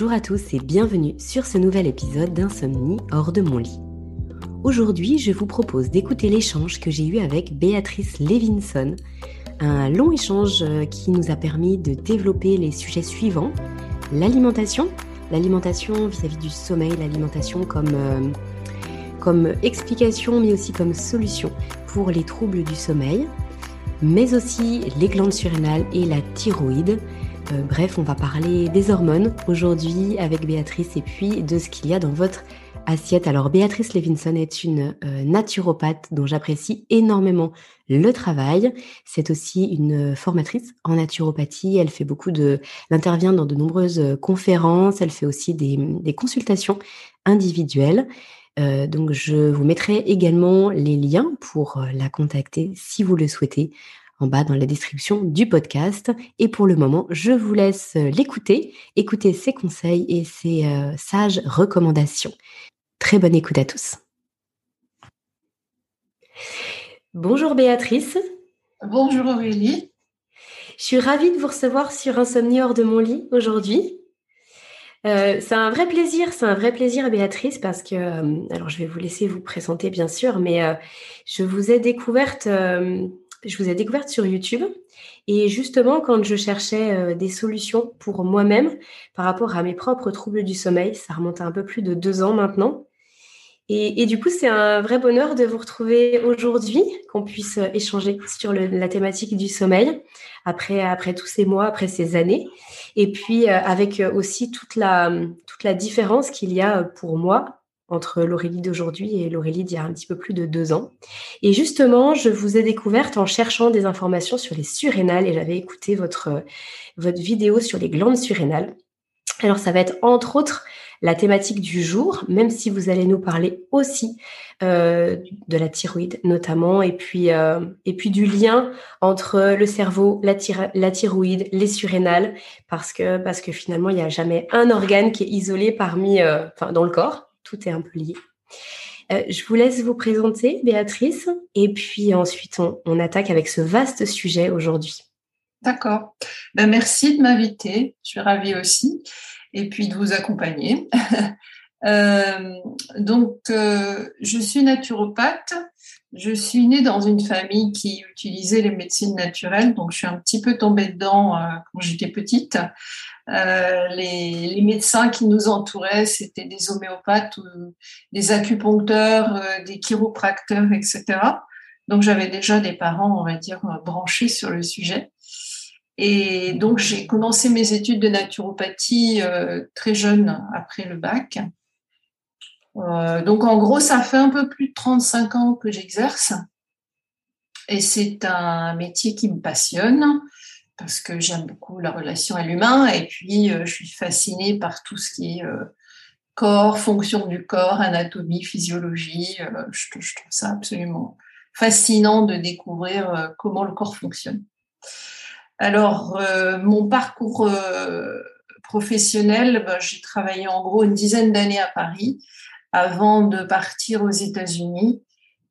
Bonjour à tous et bienvenue sur ce nouvel épisode d'Insomnie hors de mon lit. Aujourd'hui, je vous propose d'écouter l'échange que j'ai eu avec Béatrice Levinson, un long échange euh, qui nous a permis de développer les sujets suivants l'alimentation, l'alimentation vis-à-vis du sommeil, l'alimentation comme, euh, comme explication mais aussi comme solution pour les troubles du sommeil, mais aussi les glandes surrénales et la thyroïde. Euh, bref, on va parler des hormones aujourd'hui avec Béatrice et puis de ce qu'il y a dans votre assiette. Alors Béatrice Levinson est une euh, naturopathe dont j'apprécie énormément le travail. C'est aussi une formatrice en naturopathie. Elle fait beaucoup de, intervient dans de nombreuses conférences. Elle fait aussi des, des consultations individuelles. Euh, donc je vous mettrai également les liens pour la contacter si vous le souhaitez en bas dans la description du podcast. Et pour le moment, je vous laisse l'écouter, écouter ses conseils et ses sages recommandations. Très bonne écoute à tous. Bonjour Béatrice. Bonjour Aurélie. Je suis ravie de vous recevoir sur Insomnie hors de mon lit aujourd'hui. Euh, c'est un vrai plaisir, c'est un vrai plaisir Béatrice parce que, euh, alors je vais vous laisser vous présenter bien sûr, mais euh, je vous ai découverte, je vous ai découverte sur YouTube et justement quand je cherchais des solutions pour moi-même par rapport à mes propres troubles du sommeil, ça remonte à un peu plus de deux ans maintenant. Et, du coup, c'est un vrai bonheur de vous retrouver aujourd'hui, qu'on puisse euh, échanger sur la thématique du sommeil après, après tous ces mois, après ces années. Et puis, euh, avec euh, aussi toute la, toute la différence qu'il y a pour moi entre l'Aurélie d'aujourd'hui et l'Aurélie d'il y a un petit peu plus de deux ans. Et justement, je vous ai découverte en cherchant des informations sur les surrénales et j'avais écouté votre, votre vidéo sur les glandes surrénales. Alors, ça va être entre autres la thématique du jour, même si vous allez nous parler aussi euh, de la thyroïde notamment, et puis, euh, et puis du lien entre le cerveau, la, thyroïde, les surrénales, parce que, parce que finalement, il n'y a jamais un organe qui est isolé parmi, euh, enfin, dans le corps, tout est un peu lié. je vous laisse vous présenter, Béatrice, et puis ensuite on, attaque avec ce vaste sujet aujourd'hui. D'accord. Ben, merci de m'inviter. Je suis ravie aussi et puis de vous accompagner. euh, donc, euh, je suis naturopathe. Je suis née dans une famille qui utilisait les médecines naturelles, donc je suis un petit peu tombée dedans euh, quand j'étais petite. Euh, les, médecins qui nous entouraient, c'était des homéopathes, des acupuncteurs, euh, des chiropracteurs, etc. Donc j'avais déjà des parents, on va dire, branchés sur le sujet. Et donc, j'ai commencé mes études de naturopathie euh, très jeune, après le bac. Euh, donc, en gros, ça fait un peu plus de 35 ans que j'exerce. Et c'est un métier qui me passionne parce que j'aime beaucoup la relation à l'humain et puis euh, je suis fascinée par tout ce qui est corps, fonction du corps, anatomie, physiologie. je, je, trouve ça absolument fascinant de découvrir comment le corps fonctionne. Alors, euh, mon parcours euh, professionnel, ben, j'ai travaillé en gros une dizaine d'années à Paris avant de partir aux États-Unis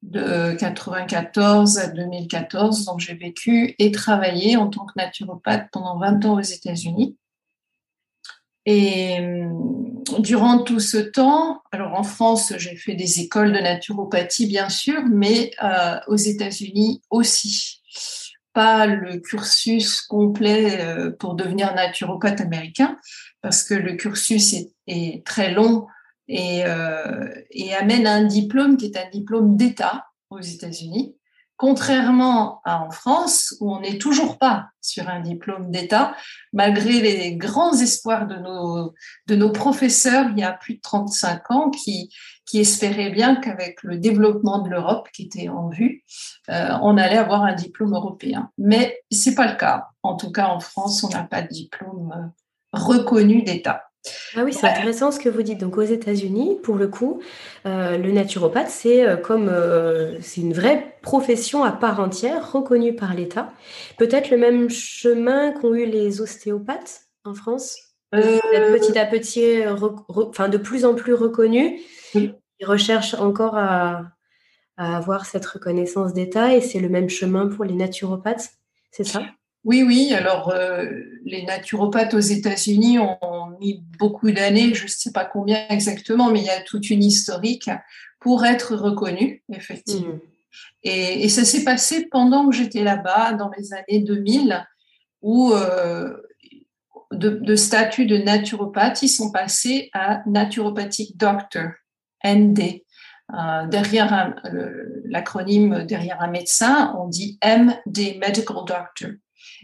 de 94 à 2014. Donc, j'ai vécu et travaillé en tant que naturopathe pendant 20 ans aux États-Unis. Et euh, durant tout ce temps, alors en France, j'ai fait des écoles de naturopathie, bien sûr, mais aux États-Unis aussi pas le cursus complet euh, pour devenir naturopathe américain, parce que le cursus est, très long et, euh, et, amène un diplôme qui est un diplôme d'État aux États-Unis, contrairement à en France, où on n'est toujours pas sur un diplôme d'État, malgré les grands espoirs de nos, de nos professeurs il y a plus de 35 ans qui, qui espérait bien qu'avec le développement de l'Europe qui était en vue, euh, on allait avoir un diplôme européen. Mais c'est pas le cas. En tout cas, en France, on n'a pas de diplôme euh, reconnu d'État. Ah oui, c'est intéressant ce que vous dites. Donc aux États-Unis, pour le coup, euh, le naturopathe, c'est comme c'est une vraie profession à part entière, reconnue par l'État. Peut-être le même chemin qu'ont eu les ostéopathes en France. Petit à petit, enfin de plus en plus reconnus. Ils recherchent encore à, avoir cette reconnaissance d'État et c'est le même chemin pour les naturopathes, c'est ça? Oui, oui. Alors, euh, les naturopathes aux États-Unis ont mis beaucoup d'années, je ne sais pas combien exactement, mais il y a toute une historique pour être reconnus, effectivement. Mmh. Et, ça s'est passé pendant que j'étais là-bas, dans les années 2000, où euh, de, statut de naturopathe, ils sont passés à naturopathic doctor, ND. Euh, derrière l'acronyme derrière un médecin, on dit MD, medical doctor.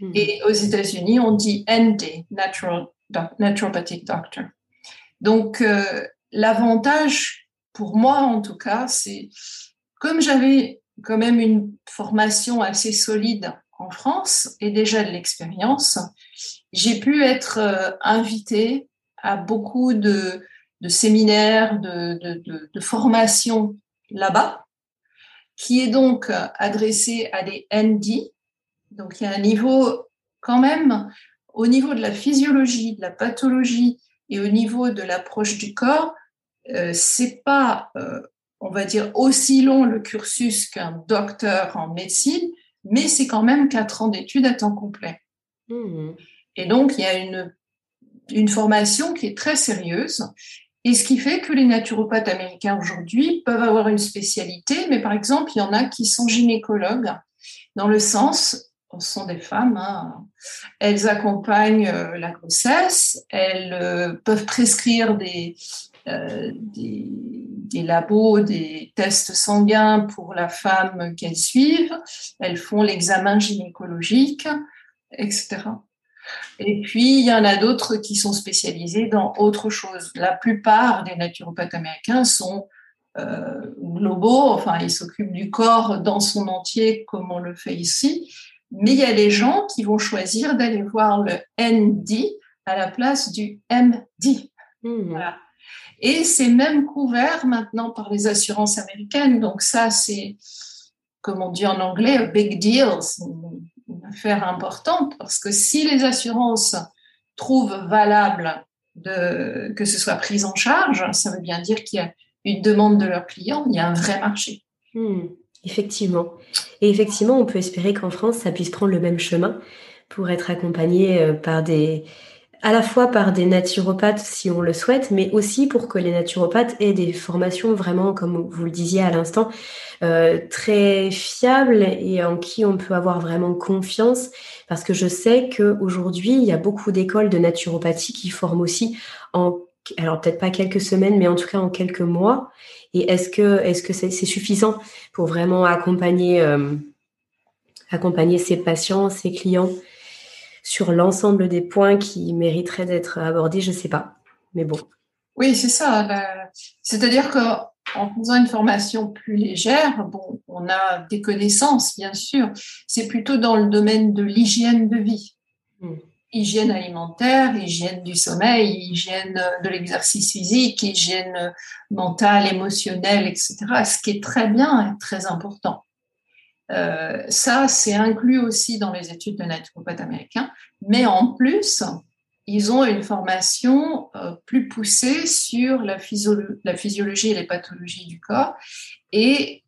Hmm. Et aux États-Unis, on dit ND, natural, naturopathic doctor. Donc, euh, l'avantage, pour moi en tout cas, c'est comme j'avais quand même une formation assez solide en France et déjà de l'expérience, j'ai pu être euh, invitée à beaucoup de, séminaires, de, de formations là-bas, qui est donc adressé à des ND, donc il y a un niveau quand même au niveau de la physiologie, de la pathologie et au niveau de l'approche du corps, euh, c'est pas, euh, on va dire, aussi long le cursus qu'un docteur en médecine, mais c'est quand même quatre ans d'études à temps complet. Mmh. Et donc il y a une, une formation qui est très sérieuse. Et ce qui fait que les naturopathes américains aujourd'hui peuvent avoir une spécialité, mais par exemple, il y en a qui sont gynécologues, dans le sens, sont des femmes. Hein. Elles accompagnent euh, la grossesse, elles euh, peuvent prescrire euh, des, des, labos, des tests sanguins pour la femme qu'elles suivent, elles font l'examen gynécologique, etc. Et puis, il y en a d'autres qui sont spécialisés dans autre chose. La plupart des naturopathes américains sont globaux, enfin, ils s'occupent du corps dans son entier comme on le fait ici, mais il y a des gens qui vont choisir d'aller voir le ND à la place du MD. Hmm. Et c'est même couvert maintenant par les assurances américaines. Donc ça, c'est, comme on dit en anglais, a big deal. Une affaire importante parce que si les assurances trouvent valable de, que ce soit pris en charge, ça veut bien dire qu'il y a une demande de leurs clients, il y a un vrai marché. Hmm. Effectivement. Et effectivement, on peut espérer qu'en France, ça puisse prendre le même chemin pour être accompagné euh, par des, à la fois par des naturopathes si on le souhaite, mais aussi pour que les naturopathes aient des formations vraiment, comme vous le disiez à l'instant, euh, très fiables et en qui on peut avoir vraiment confiance. Parce que je sais qu'aujourd'hui, il y a beaucoup d'écoles de naturopathie qui forment aussi en, alors peut-être pas quelques semaines, mais en tout cas en quelques mois. Et est-ce que est-ce que c'est suffisant pour vraiment accompagner euh, accompagner ses patients, ses clients sur l'ensemble des points qui mériteraient d'être abordés? Je ne sais pas, mais bon. Oui, c'est ça. C'est-à-dire qu'en faisant une formation plus légère, bon, on a des connaissances, bien sûr. C'est plutôt dans le domaine de l'hygiène de vie. Hmm hygiène alimentaire, hygiène du sommeil, hygiène de l'exercice physique, hygiène mentale, émotionnelle, etc. Ce qui est très bien et très important. Euh, ça, c'est inclus aussi dans les études de naturopathe américains, mais en plus, ils ont une formation euh, plus poussée sur la, physiologie et les pathologies du corps. Et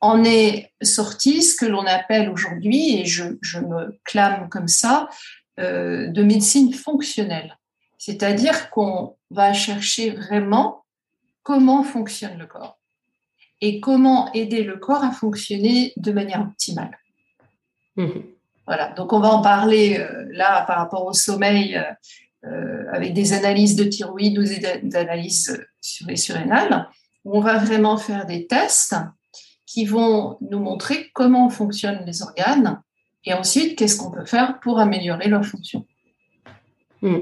en est sorti ce que l'on appelle aujourd'hui, et je, me clame comme ça, euh, de médecine fonctionnelle. C'est-à-dire qu'on va chercher vraiment comment fonctionne le corps et comment aider le corps à fonctionner de manière optimale. Mhm. Voilà, donc on va en parler euh, là par rapport au sommeil euh, avec des analyses de thyroïde ou des analyses sur les surrénales. Où on va vraiment faire des tests qui vont nous montrer comment fonctionnent les organes et ensuite, qu'est-ce qu'on peut faire pour améliorer leur fonction hmm.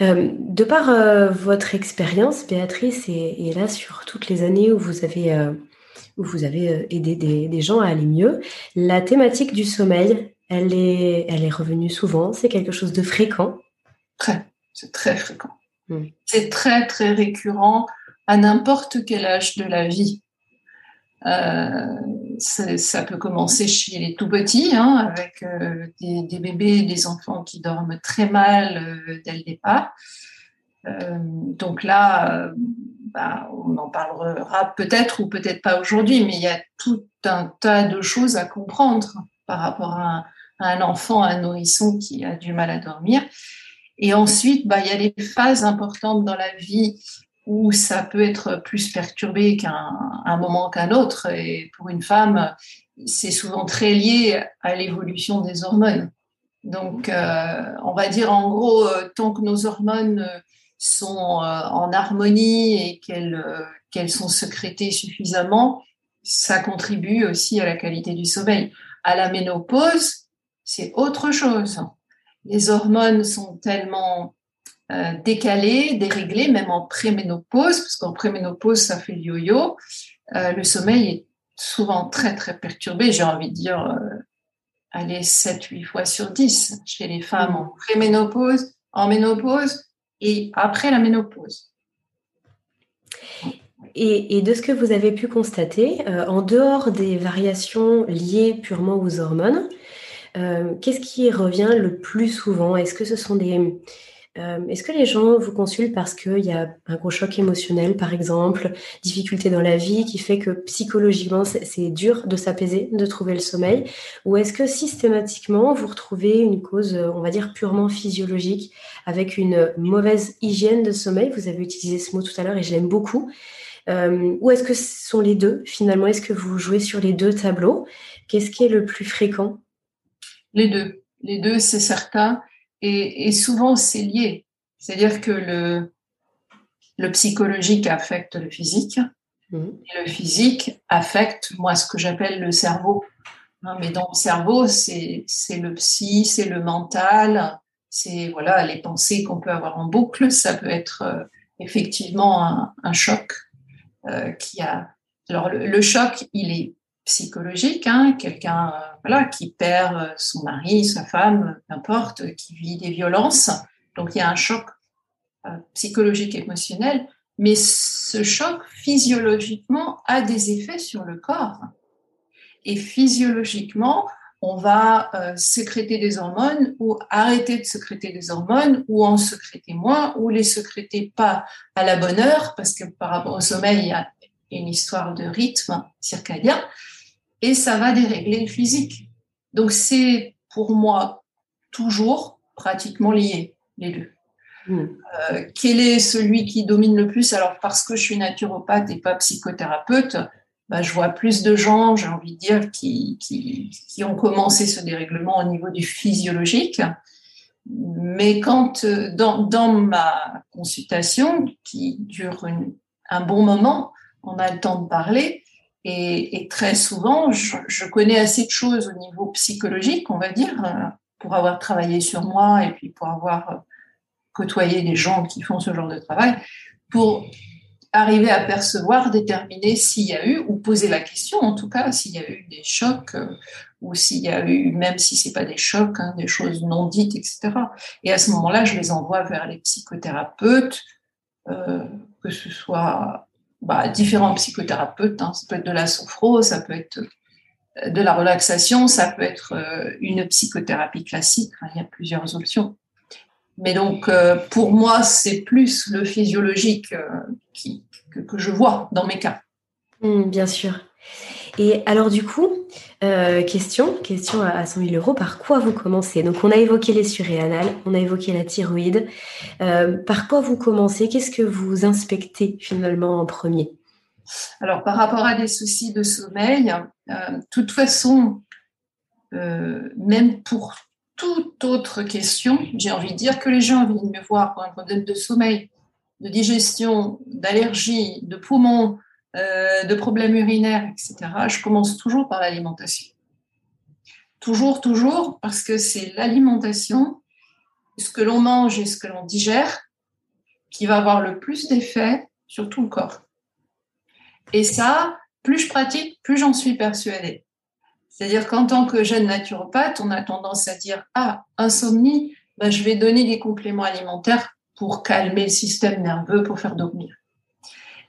euh, De par euh, votre expérience, Béatrice, et, là sur toutes les années où vous avez, euh, où vous avez aidé des, gens à aller mieux, la thématique du sommeil, elle est, elle est revenue souvent. C'est quelque chose de fréquent. Très, c'est très fréquent. Hmm. C'est très, très récurrent à n'importe quel âge de la vie. Euh, ça peut commencer chez les tout petits, hein, avec euh, des, bébés, des enfants qui dorment très mal euh, dès le départ. donc là, bah, on en parlera peut-être ou peut-être pas aujourd'hui, mais il y a tout un tas de choses à comprendre par rapport à un enfant, un nourrisson qui a du mal à dormir. Et ensuite, bah, il y a des phases importantes dans la vie où ça peut être plus perturbé qu'un un moment qu'un autre. Et pour une femme, c'est souvent très lié à l'évolution des hormones. Donc, euh, on va dire en gros, euh, tant que nos hormones sont euh, en harmonie et qu'elles qu'elles sont sécrétées suffisamment, ça contribue aussi à la qualité du sommeil. À la ménopause, c'est autre chose. Les hormones sont tellement euh, décalées, déréglées, même en préménopause, parce qu'en préménopause, ça fait le yo-yo. Euh, le sommeil est souvent très, très perturbé. J'ai envie de dire, euh, allez, 7, 8 fois sur 10 chez les femmes en préménopause, en ménopause et après la ménopause. Et, de ce que vous avez pu constater, euh, en dehors des variations liées purement aux hormones, qu'est-ce qui revient le plus souvent? Est-ce que ce sont des euh, est-ce que les gens vous consultent parce qu'il y a un gros choc émotionnel, par exemple, difficulté dans la vie qui fait que psychologiquement c'est dur de s'apaiser, de trouver le sommeil? Ou est-ce que systématiquement vous retrouvez une cause, on va dire, purement physiologique avec une mauvaise hygiène de sommeil? Vous avez utilisé ce mot tout à l'heure et je l'aime beaucoup. Euh, ou est-ce que ce sont les deux finalement? Est-ce que vous jouez sur les deux tableaux? Qu'est-ce qui est le plus fréquent? Les deux. Les deux, c'est certain. Et, souvent, c'est lié. C'est-à-dire que le, le psychologique affecte le physique. Mmh. Et le physique affecte, moi, ce que j'appelle le cerveau. Hein, mais dans le cerveau, c'est le psy, c'est le mental, c'est voilà les pensées qu'on peut avoir en boucle. Ça peut être euh, effectivement un, un, choc euh, qui a. Alors le, choc, il est psychologique, hein, quelqu'un euh, voilà qui perd euh, son mari, sa femme, n'importe, qui vit des violences. Donc il y a un choc psychologique émotionnel, mais ce choc physiologiquement a des effets sur le corps. Et physiologiquement, on va euh, sécréter des hormones ou arrêter de sécréter des hormones ou en sécréter moins ou les sécréter pas à la bonne heure parce que par rapport au sommeil, il y a une histoire de rythme circadien et ça va dérégler le physique. Donc c'est pour moi toujours pratiquement lié, les deux. Hmm. Euh, quel est celui qui domine le plus? Alors parce que je suis naturopathe et pas psychothérapeute, bah, je vois plus de gens, j'ai envie de dire, qui, qui, ont commencé ce dérèglement au niveau du physiologique. Mais quand, euh, dans, dans ma consultation, qui dure un bon moment, on a le temps de parler, et, très souvent, je, connais assez de choses au niveau psychologique, on va dire, euh, pour avoir travaillé sur moi et puis pour avoir euh, côtoyé des gens qui font ce genre de travail, pour arriver à percevoir, déterminer s'il y a eu, ou poser la question en tout cas, s'il y a eu des chocs, euh, ou s'il y a eu, même si ce n'est pas des chocs, hein, des choses non dites, etc. Et à ce moment-là, je les envoie vers les psychothérapeutes, que ce soit bah, différents psychothérapeutes, hein. ça peut être de la sophro, ça peut être euh, de la relaxation, ça peut être une psychothérapie classique, hein. il y a plusieurs options. Mais donc, euh, pour moi, c'est plus le physiologique euh, qui, que, je vois dans mes cas. Hmm, bien sûr. Et alors du coup, euh, question, question à 100 000 euros, par quoi vous commencez? Donc on a évoqué les surrénales, on a évoqué la thyroïde. par quoi vous commencez? Qu'est-ce que vous inspectez finalement en premier? Alors par rapport à des soucis de sommeil, de toute façon, même pour toute autre question, j'ai envie de dire que les gens viennent me voir pour un problème de sommeil, de digestion, d'allergie, de poumons, euh, de problèmes urinaires, etc., je commence toujours par l'alimentation. Toujours, toujours, parce que c'est l'alimentation, ce que l'on mange et ce que l'on digère, qui va avoir le plus d'effet sur tout le corps. Et ça, plus je pratique, plus j'en suis persuadée. C'est-à-dire qu'en tant que jeune naturopathe, on a tendance à dire Ah, insomnie, ben, je vais donner des compléments alimentaires pour calmer le système nerveux, pour faire dormir.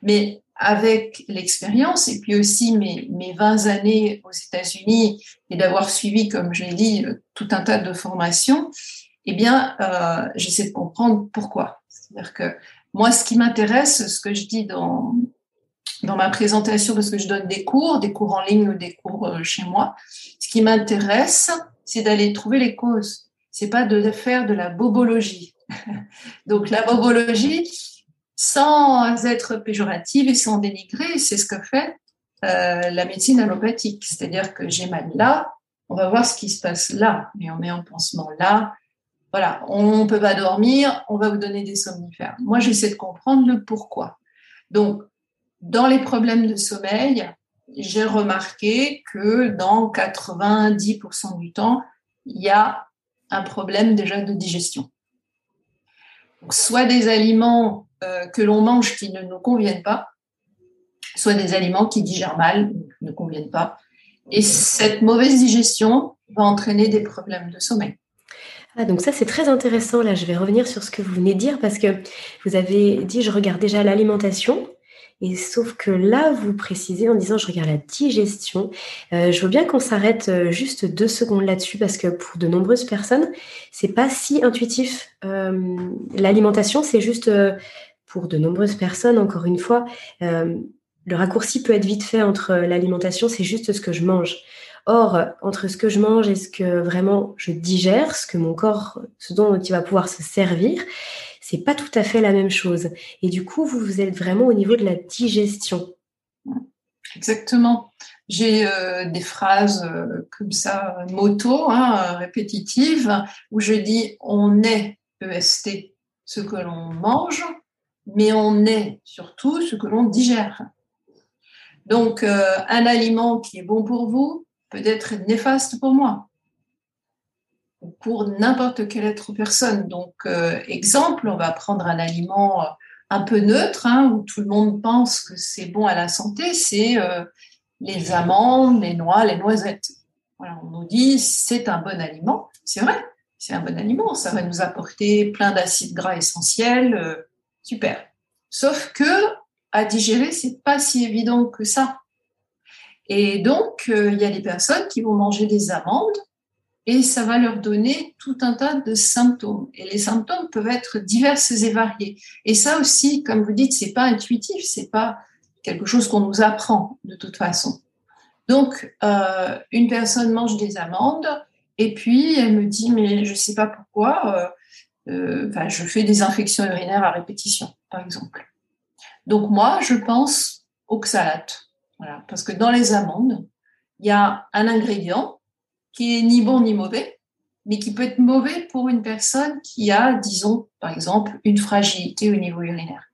Mais avec l'expérience et puis aussi mes, mes 20 années aux États-Unis et d'avoir suivi, comme j'ai dit, tout un tas de formations, eh bien, euh, j'essaie de comprendre pourquoi. C'est-à-dire que moi, ce qui m'intéresse, ce que je dis dans, dans ma présentation parce que je donne des cours, des cours en ligne ou des cours euh, chez moi. Ce qui m'intéresse, c'est d'aller trouver les causes. C'est pas de faire de la bobologie. Donc la bobologie, sans être péjorative et sans dénigrer, c'est ce que fait euh, la médecine allopathique. C'est-à-dire que j'ai mal là, on va voir ce qui se passe là, mais on met un pansement là. Voilà, on ne peut pas dormir, on va vous donner des somnifères. Moi, j'essaie de comprendre le pourquoi. Donc, dans les problèmes de sommeil, j'ai remarqué que dans 90% du temps, il y a un problème déjà de digestion. soit des aliments euh, que l'on mange qui ne nous conviennent pas, soit des aliments qui digèrent mal, ne conviennent pas. Et cette mauvaise digestion va entraîner des problèmes de sommeil. Ah, donc ça, c'est très intéressant. Là, je vais revenir sur ce que vous venez de dire parce que vous avez dit, je regarde déjà l'alimentation. Et sauf que là, vous précisez en disant, je regarde la digestion. Euh, je veux bien qu'on s'arrête euh, juste deux secondes là-dessus parce que pour de nombreuses personnes, c'est pas si intuitif. Euh, l'alimentation, c'est juste pour de nombreuses personnes, encore une fois, le raccourci peut être vite fait entre l'alimentation, c'est juste ce que je mange. Or, entre ce que je mange et ce que vraiment je digère, ce que mon corps, ce dont il va pouvoir se servir, c'est pas tout à fait la même chose. Et du coup, vous, êtes vraiment au niveau de la digestion. Exactement. J'ai euh, des phrases euh, comme ça, moto, hein, répétitives, où je dis on est EST, ce que l'on mange, mais on est surtout ce que l'on digère. Donc, euh, un aliment qui est bon pour vous peut être néfaste pour moi, pour n'importe quel être ou personne. Donc, euh, exemple, on va prendre un aliment euh, un peu neutre, hein, où tout le monde pense que c'est bon à la santé, c'est les amandes, les noix, les noisettes. On nous dit c'est un bon aliment. C'est vrai, c'est un bon aliment. Ça va nous apporter plein d'acides gras essentiels. super. Sauf que à digérer, c'est pas si évident que ça. Et donc, euh, il y a des personnes qui vont manger des amandes et ça va leur donner tout un tas de symptômes. Et les symptômes peuvent être divers et variés. Et ça aussi, comme vous dites, c'est pas intuitif, c'est pas quelque chose qu'on nous apprend de toute façon. Donc, euh, une personne mange des amandes et puis elle me dit, mais je sais pas pourquoi, euh, je fais des infections urinaires à répétition, par exemple. Donc moi, je pense oxalate. Voilà, parce que dans les amandes, il y a un ingrédient qui est ni bon ni mauvais, mais qui peut être mauvais pour une personne qui a, disons, par exemple, une fragilité au niveau urinaire.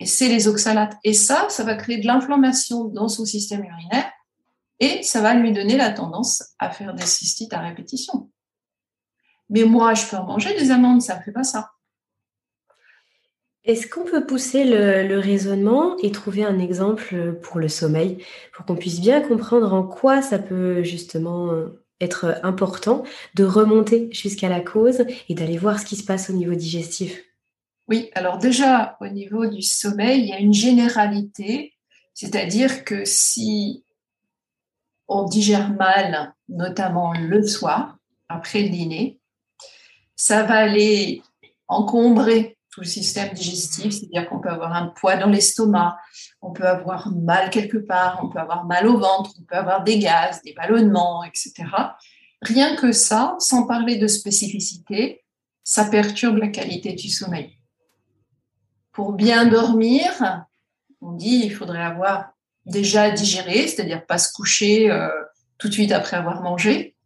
Et c'est les oxalates. Et ça, ça va créer de l'inflammation dans son système urinaire et ça va lui donner la tendance à faire des cystites à répétition. Mais moi, je peux en manger des amandes, ça ne fait pas ça. Est-ce qu'on peut pousser le, raisonnement et trouver un exemple pour le sommeil, pour qu'on puisse bien comprendre en quoi ça peut justement être important de remonter jusqu'à la cause et d'aller voir ce qui se passe au niveau digestif? Oui, alors déjà au niveau du sommeil, il y a une généralité, c'est-à-dire que si on digère mal, notamment le soir, après le dîner, ça va aller encombrer le système digestif, c'est-à-dire qu'on peut avoir un poids dans l'estomac, on peut avoir mal quelque part, on peut avoir mal au ventre, on peut avoir des gaz, des ballonnements, etc. Rien que ça, sans parler de spécificité, ça perturbe la qualité du sommeil. Pour bien dormir, on dit il faudrait avoir déjà digéré, c'est-à-dire pas se coucher euh, tout de suite après avoir mangé,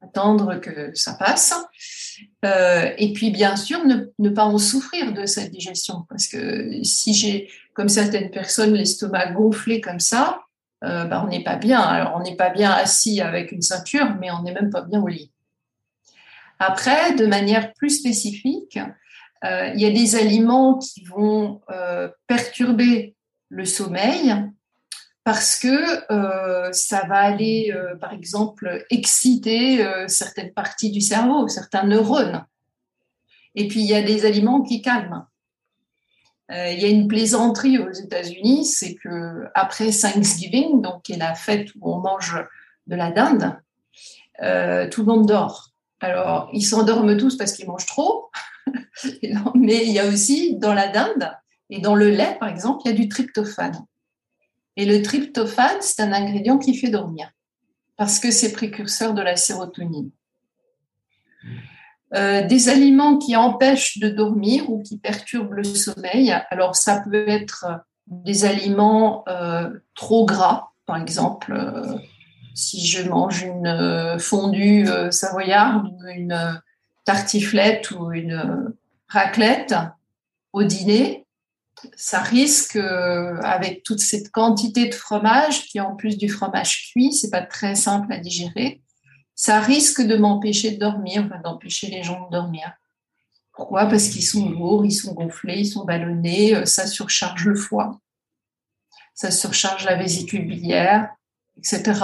attendre que ça passe. Euh, et puis, bien sûr, ne, pas en souffrir de cette digestion. Parce que si j'ai, comme certaines personnes, l'estomac gonflé comme ça, euh, bah, on n'est pas bien. Alors, on n'est pas bien assis avec une ceinture, mais on n'est même pas bien au lit. Après, de manière plus spécifique, euh, il y a des aliments qui vont perturber le sommeil parce que euh, ça va aller, euh, par exemple, exciter euh, certaines parties du cerveau, certains neurones. Et puis, il y a des aliments qui calment. il y a une plaisanterie aux États-Unis, c'est que après Thanksgiving, donc qui est la fête où on mange de la dinde, tout le monde dort. Alors, ils s'endorment tous parce qu'ils mangent trop, mais il y a aussi dans la dinde et dans le lait, par exemple, il y a du tryptophane. Et le tryptophane, c'est un ingrédient qui fait dormir. parce que c'est précurseur de la sérotonine. Euh, des aliments qui empêchent de dormir ou qui perturbent le sommeil. Alors, ça peut être des aliments euh, trop gras, par exemple, euh, si je mange une fondue savoyarde ou une tartiflette ou une raclette au dîner, ça risque, avec toute cette quantité de fromage, qui en plus du fromage cuit, c'est pas très simple à digérer, ça risque de m'empêcher de dormir, d'empêcher les gens de dormir. Pourquoi? Parce qu'ils sont lourds, ils sont gonflés, ils sont ballonnés, euh, ça surcharge le foie, ça surcharge la vésicule biliaire, etc.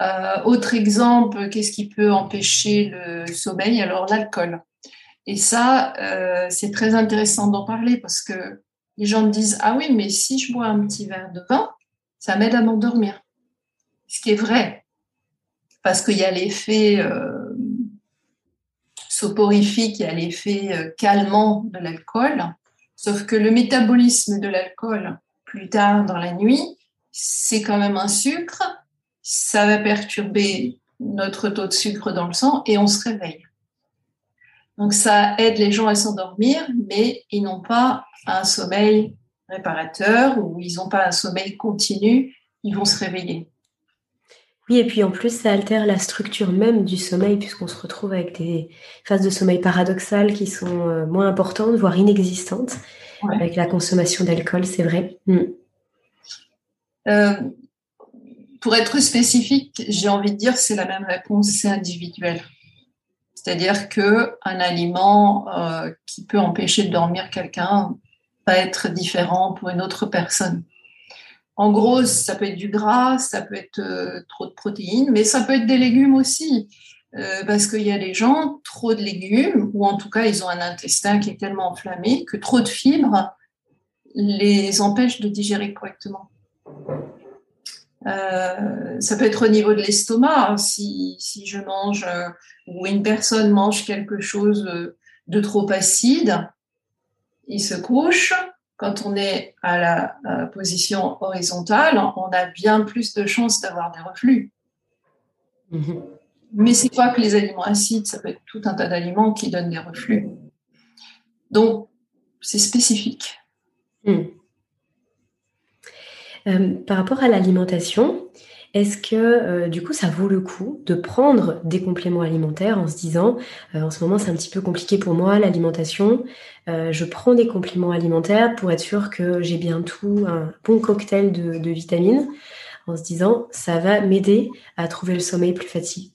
Euh, autre exemple, qu'est-ce qui peut empêcher le sommeil? Alors l'alcool. Et ça, euh, c'est très intéressant d'en parler parce que les gens me disent Ah oui, mais si je bois un petit verre de vin, ça m'aide à m'endormir. Ce qui est vrai, parce qu'il y a l'effet euh, soporifique, il y a l'effet euh, calmant de l'alcool, sauf que le métabolisme de l'alcool plus tard dans la nuit, c'est quand même un sucre, ça va perturber notre taux de sucre dans le sang et on se réveille. Donc ça aide les gens à s'endormir, mais ils n'ont pas un sommeil réparateur ou ils n'ont pas un sommeil continu, ils vont se réveiller. Oui, et puis en plus, ça altère la structure même du sommeil, puisqu'on se retrouve avec des phases de sommeil paradoxales qui sont euh, moins importantes, voire inexistantes, avec la consommation d'alcool, c'est vrai. Mm. Euh, pour être spécifique, j'ai envie de dire c'est la même réponse, c'est individuel. C'est-à-dire que un aliment euh, qui peut empêcher de dormir quelqu'un va être différent pour une autre personne. En gros, ça peut être du gras, ça peut être euh, trop de protéines, mais ça peut être des légumes aussi. Euh, parce qu'il y a des gens, trop de légumes, ou en tout cas, ils ont un intestin qui est tellement enflammé que trop de fibres les empêche de digérer correctement. Euh, ça peut être au niveau de l'estomac. Hein, si, si, je mange ou une personne mange quelque chose de trop acide, il se couche, quand on est à la position horizontale, on a bien plus de chances d'avoir des reflux. Mhm. Mais c'est quoi que les aliments acides Ça peut être tout un tas d'aliments qui donnent des reflux. Donc, c'est spécifique. Hmm. Euh, par rapport à l'alimentation, est-ce que euh, du coup ça vaut le coup de prendre des compléments alimentaires en se disant euh, en ce moment c'est un petit peu compliqué pour moi l'alimentation, je prends des compléments alimentaires pour être sûr que j'ai bien tout, un bon cocktail de, vitamines en se disant ça va m'aider à trouver le sommeil plus,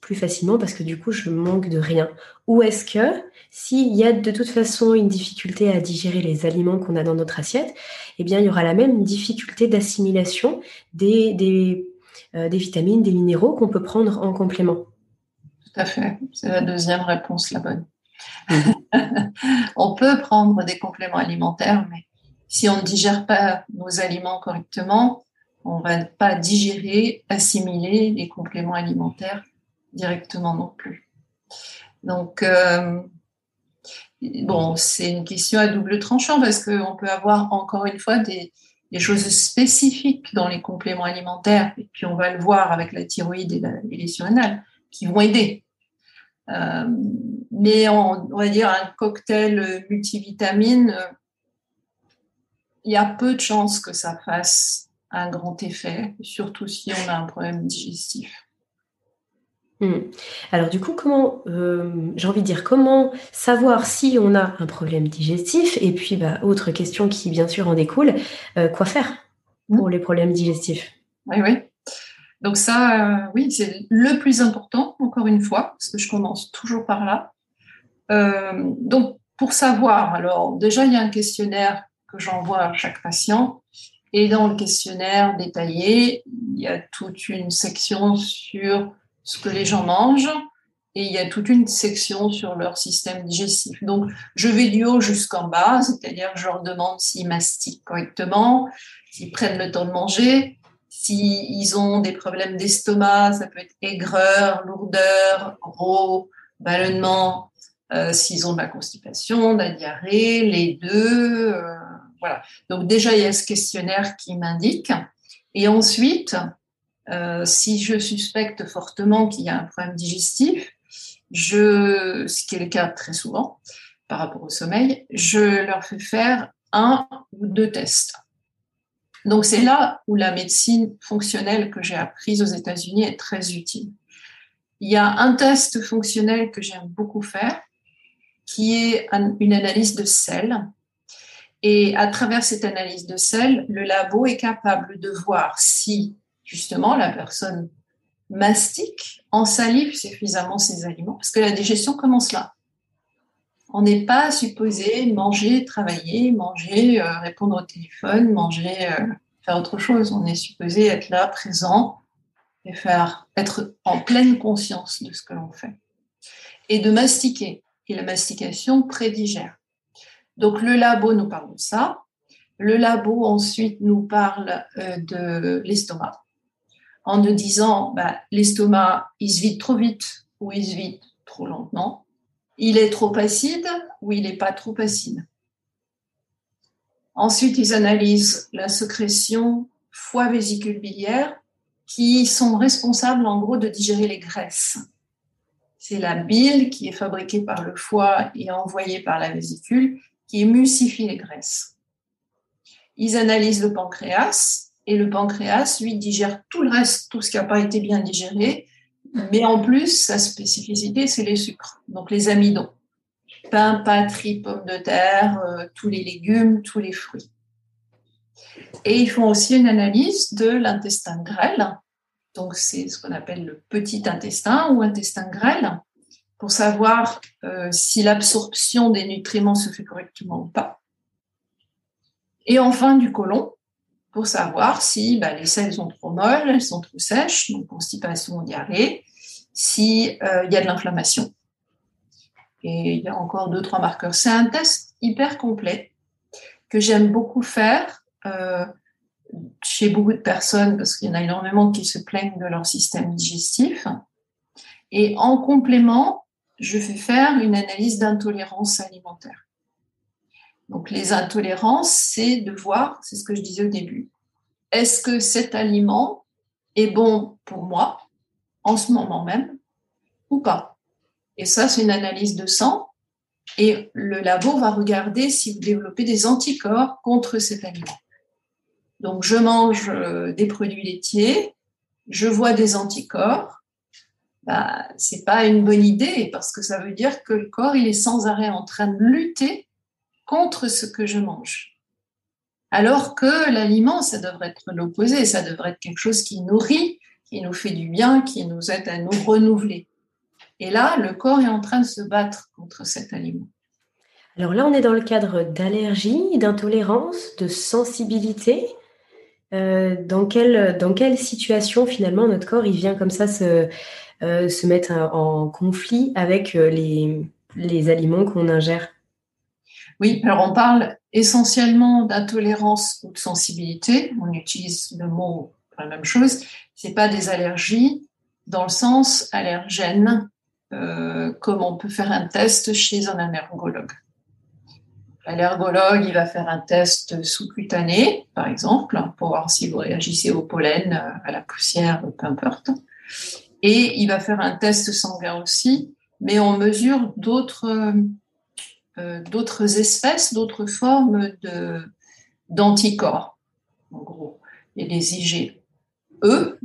plus facilement parce que du coup je manque de rien. Ou est-ce que s'il y a de toute façon une difficulté à digérer les aliments qu'on a dans notre assiette, eh bien il y aura la même difficulté d'assimilation des, des euh, des vitamines, des minéraux qu'on peut prendre en complément. Tout à fait. C'est la deuxième réponse, la bonne. on peut prendre des compléments alimentaires, mais si on ne digère pas nos aliments correctement, on va pas digérer, assimiler les compléments alimentaires directement non plus. Donc, euh, bon, c'est une question à double tranchant parce qu'on peut avoir encore une fois des, choses spécifiques dans les compléments alimentaires, et puis on va le voir avec la thyroïde et, la, les surrénales, qui vont aider. Euh, mais on, va dire un cocktail multivitamine, il y a peu de chances que ça fasse un grand effet, surtout si on a un problème digestif. Hmm. Alors du coup, comment, euh, j'ai envie de dire, comment savoir si on a un problème digestif? Et puis, bah, autre question qui bien sûr en découle, euh, quoi faire pour hmm. les problèmes digestifs? Oui, oui. Donc ça, euh, oui, c'est le plus important, encore une fois, parce que je commence toujours par là. donc, pour savoir, alors déjà, il y a un questionnaire que j'envoie à chaque patient. Et dans le questionnaire détaillé, il y a toute une section sur ce que les gens mangent et il y a toute une section sur leur système digestif. Donc, je vais du haut jusqu'en bas, c'est-à-dire je leur demande s'ils mastiquent correctement, s'ils prennent le temps de manger, s'ils ont des problèmes d'estomac, ça peut être aigreur, lourdeur, gros, ballonnement, euh, s'ils ont de la constipation, de la diarrhée, les deux. Euh, Donc déjà, il y a ce questionnaire qui m'indique. Et ensuite, Euh, si je suspecte fortement qu'il y a un problème digestif, ce qui est le cas très souvent par rapport au sommeil, je leur fais faire un ou deux tests. Donc c'est là où la médecine fonctionnelle que j'ai apprise aux États-Unis est très utile. Il y a un test fonctionnel que j'aime beaucoup faire, qui est une analyse de sel. Et à travers cette analyse de sel, le labo est capable de voir si justement la personne mastique en salive suffisamment ses aliments, parce que la digestion commence là. On n'est pas supposé manger, travailler, manger, euh, répondre au téléphone, manger, euh, faire autre chose. On est supposé être là, présent, et faire être en pleine conscience de ce que l'on fait. Et de mastiquer. Et la mastication prédigère. Donc le labo nous parle de ça. Le labo ensuite nous parle euh, de l'estomac en nous disant bah, l'estomac, il se vide trop vite ou il se vide trop lentement. Il est trop acide ou il n'est pas trop acide. Ensuite, ils analysent la sécrétion foie vésicule biliaire qui sont responsables en gros de digérer les graisses. C'est la bile qui est fabriquée par le foie et envoyée par la vésicule qui émulsifie les graisses. Ils analysent le pancréas et le pancréas, lui, digère tout le reste, tout ce qui n'a pas été bien digéré. Mais en plus, sa spécificité, c'est les sucres, donc les amidons. Pain, pâtes, riz, pommes de terre, euh, tous les légumes, tous les fruits. Et ils font aussi une analyse de l'intestin grêle. Donc, c'est ce qu'on appelle le petit intestin ou intestin grêle, pour savoir euh, si l'absorption des nutriments se fait correctement ou pas. Et enfin, du côlon, pour savoir si bah, les selles sont trop molles, elles sont trop sèches, donc constipation, diarrhée, s'il euh, y a de l'inflammation. Et il y a encore deux, trois marqueurs. C'est un test hyper complet que j'aime beaucoup faire euh, chez beaucoup de personnes parce qu'il y en a énormément qui se plaignent de leur système digestif. Et en complément, je fais faire une analyse d'intolérance alimentaire. Donc les intolérances, c'est de voir, c'est ce que je disais au début, est-ce que cet aliment est bon pour moi en ce moment même ou pas? Et ça, c'est une analyse de sang. Et le labo va regarder si vous développez des anticorps contre cet aliment. Donc, je mange euh, des produits laitiers, je vois des anticorps. Bah, c'est pas une bonne idée parce que ça veut dire que le corps il est sans arrêt en train de lutter contre ce que je mange. Alors que l'aliment, ça devrait être l'opposé, ça devrait être quelque chose qui nourrit, qui nous fait du bien, qui nous aide à nous renouveler. Et là, le corps est en train de se battre contre cet aliment. Alors là, on est dans le cadre d'allergie, d'intolérance, de sensibilité. Euh, dans, quelle, dans quelle situation finalement notre corps il vient comme ça se, se mettre en conflit avec euh, les, les aliments qu'on ingère oui, alors on parle essentiellement d'intolérance ou de sensibilité. On utilise le mot la même chose. C'est pas des allergies dans le sens allergène, euh, comme on peut faire un test chez un allergologue. L'allergologue, il va faire un test sous-cutané, par exemple, pour voir si vous réagissez au pollen, à la poussière, peu importe. Et il va faire un test sanguin aussi, mais on mesure d'autres euh, d'autres espèces, d'autres formes d'anticorps. En gros, y a des IgE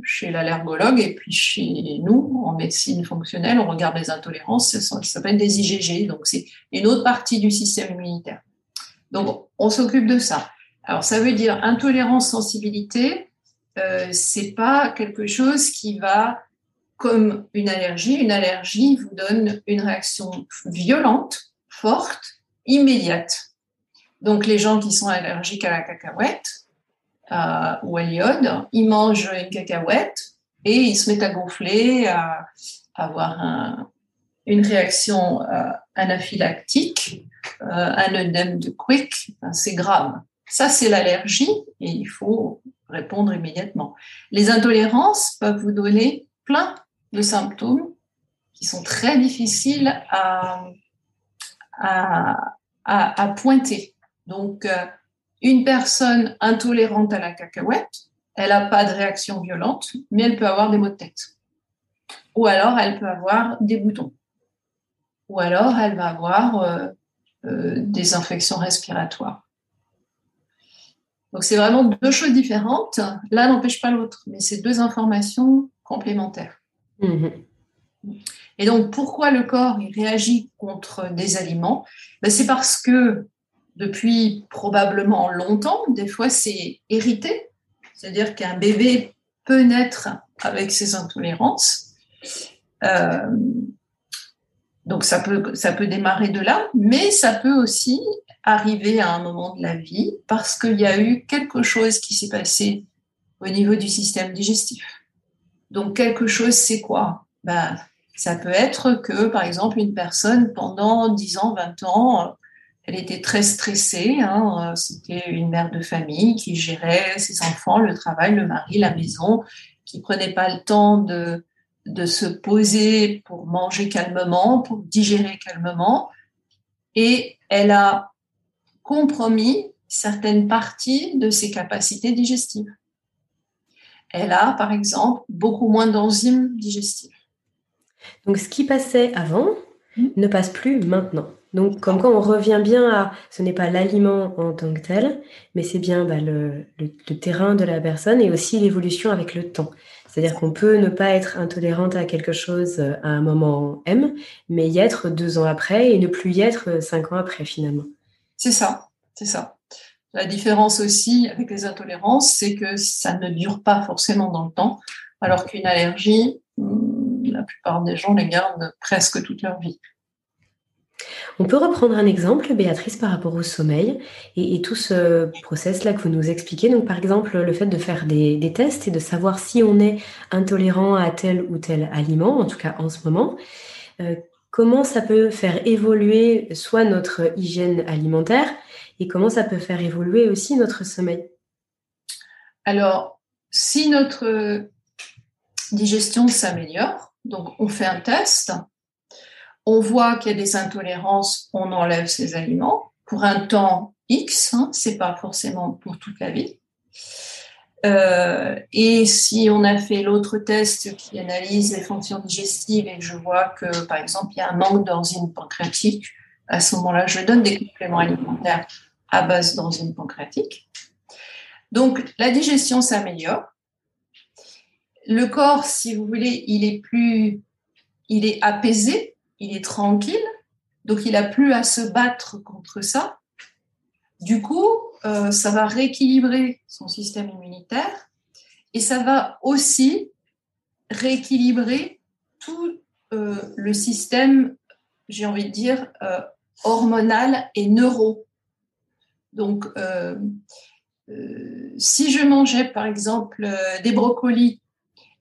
chez l'allergologue et puis chez nous, en médecine fonctionnelle, on regarde les intolérances, ça, s'appelle des IgG, donc c'est une autre partie du système immunitaire. Donc, on s'occupe de ça. Alors, ça veut dire intolérance, sensibilité, euh, c'est pas quelque chose qui va comme une allergie. Une allergie vous donne une réaction violente forte, immédiate. Donc les gens qui sont allergiques à la cacahuète euh, ou à l'iode, ils mangent une cacahuète et ils se mettent à gonfler, à, avoir une réaction euh, anaphylactique, euh, un œdème de quick, c'est grave. Ça, c'est l'allergie et il faut répondre immédiatement. Les intolérances peuvent vous donner plein de symptômes qui sont très difficiles à, à, pointer. Donc, euh, une personne intolérante à la cacahuète elle n'a pas de réaction violente, mais elle peut avoir des maux de tête. Ou alors, elle peut avoir des boutons. Ou alors, elle va avoir euh, euh, des infections respiratoires. Donc, c'est vraiment deux choses différentes. L'un n'empêche pas l'autre, mais c'est deux informations complémentaires. Mhm. Et donc, pourquoi le corps réagit contre des aliments? Ben, C'est parce que depuis probablement longtemps, des fois c'est hérité, c'est-à-dire qu'un bébé peut naître avec ses intolérances. Euh, donc ça peut démarrer de là, mais ça peut aussi arriver à un moment de la vie parce qu'il y a eu quelque chose qui s'est passé au niveau du système digestif. Donc quelque chose, c'est quoi? Ben, Ça peut être que, par exemple, une personne, pendant 10 ans, 20 ans, elle était très stressée. Hein. C'était une mère de famille qui gérait ses enfants, le travail, le mari, la maison, qui prenait pas le temps de, de se poser pour manger calmement, pour digérer calmement. Et elle a compromis certaines parties de ses capacités digestives. Elle a, par exemple, beaucoup moins d'enzymes digestives. Donc, ce qui passait avant hmm. ne passe plus maintenant. Donc, comme quoi on revient bien à, ce n'est pas l'aliment en tant que tel, mais c'est bien bah, le, terrain de la personne et aussi l'évolution avec le temps. C'est-à-dire qu'on peut ne pas être intolérante à quelque chose euh, à un moment M, mais y être deux ans après et ne plus y être euh, cinq ans après finalement. C'est ça, c'est ça. La différence aussi avec les intolérances, c'est que ça ne dure pas forcément dans le temps, alors qu'une allergie, hmm, la plupart des gens les gardent presque toute leur vie. On peut reprendre un exemple, Béatrice, par rapport au sommeil et, tout ce process-là que vous nous expliquez. Donc, par exemple, le fait de faire des, tests et de savoir si on est intolérant à tel ou tel aliment, en tout cas en ce moment. Euh, comment ça peut faire évoluer soit notre hygiène alimentaire et comment ça peut faire évoluer aussi notre sommeil? Alors, si notre digestion s'améliore, donc on fait un test, on voit qu'il y a des intolérances, on enlève ces aliments. Pour un temps X, hein, c'est pas forcément pour toute la vie. Euh, et si on a fait l'autre test qui analyse les fonctions digestives et je vois que, par exemple, il y a un manque d'enzymes pancréatiques, à ce moment-là, je donne des compléments alimentaires à base d'enzymes pancréatiques. Donc, la digestion s'améliore. Le corps, si vous voulez, il est plus, il est apaisé il est tranquille, donc il n'a plus à se battre contre ça. Du coup, euh, ça va rééquilibrer son système immunitaire et ça va aussi rééquilibrer tout euh, le système, j'ai envie de dire, euh, hormonal et neuro. Donc, si je mangeais par exemple des brocolis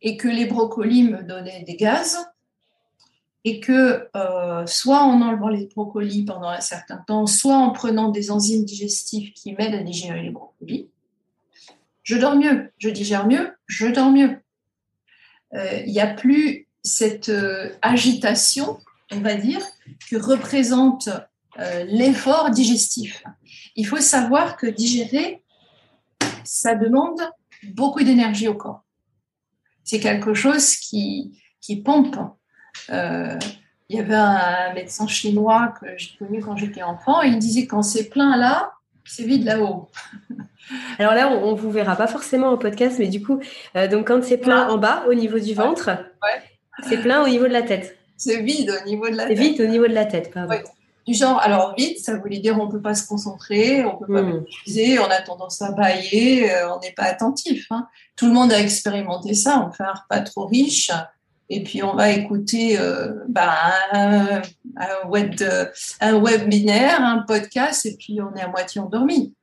et que les brocolis me donnaient des gaz, et que euh, soit en enlevant les brocolis pendant un certain temps, soit en prenant des enzymes digestives qui m'aident à digérer les brocolis, je dors mieux, je digère mieux, je dors mieux. Euh, il n'y a plus cette euh, agitation, on va dire, que représente l'effort digestif. Il faut savoir que digérer, ça demande beaucoup d'énergie au corps. C'est quelque chose qui, qui pompe euh, il y avait un médecin chinois que j'ai connu quand j'étais enfant, et il disait quand c'est plein là, c'est vide là-haut. Alors là, on, ne vous verra pas forcément au podcast, mais du coup, euh, donc quand c'est plein en bas, au niveau du ventre, c'est plein au niveau de la tête. C'est vide au niveau de la tête. C'est vide au niveau de la tête, pardon. Du genre, alors vide, ça voulait dire on peut pas se concentrer, on peut pas hmm. on a tendance à bailler, euh, on n'est pas attentif. Hein. Tout le monde a expérimenté ça, on fait un repas trop riche, et puis on va écouter euh, bah, un, web un webinaire, un podcast, et puis on est à moitié endormi.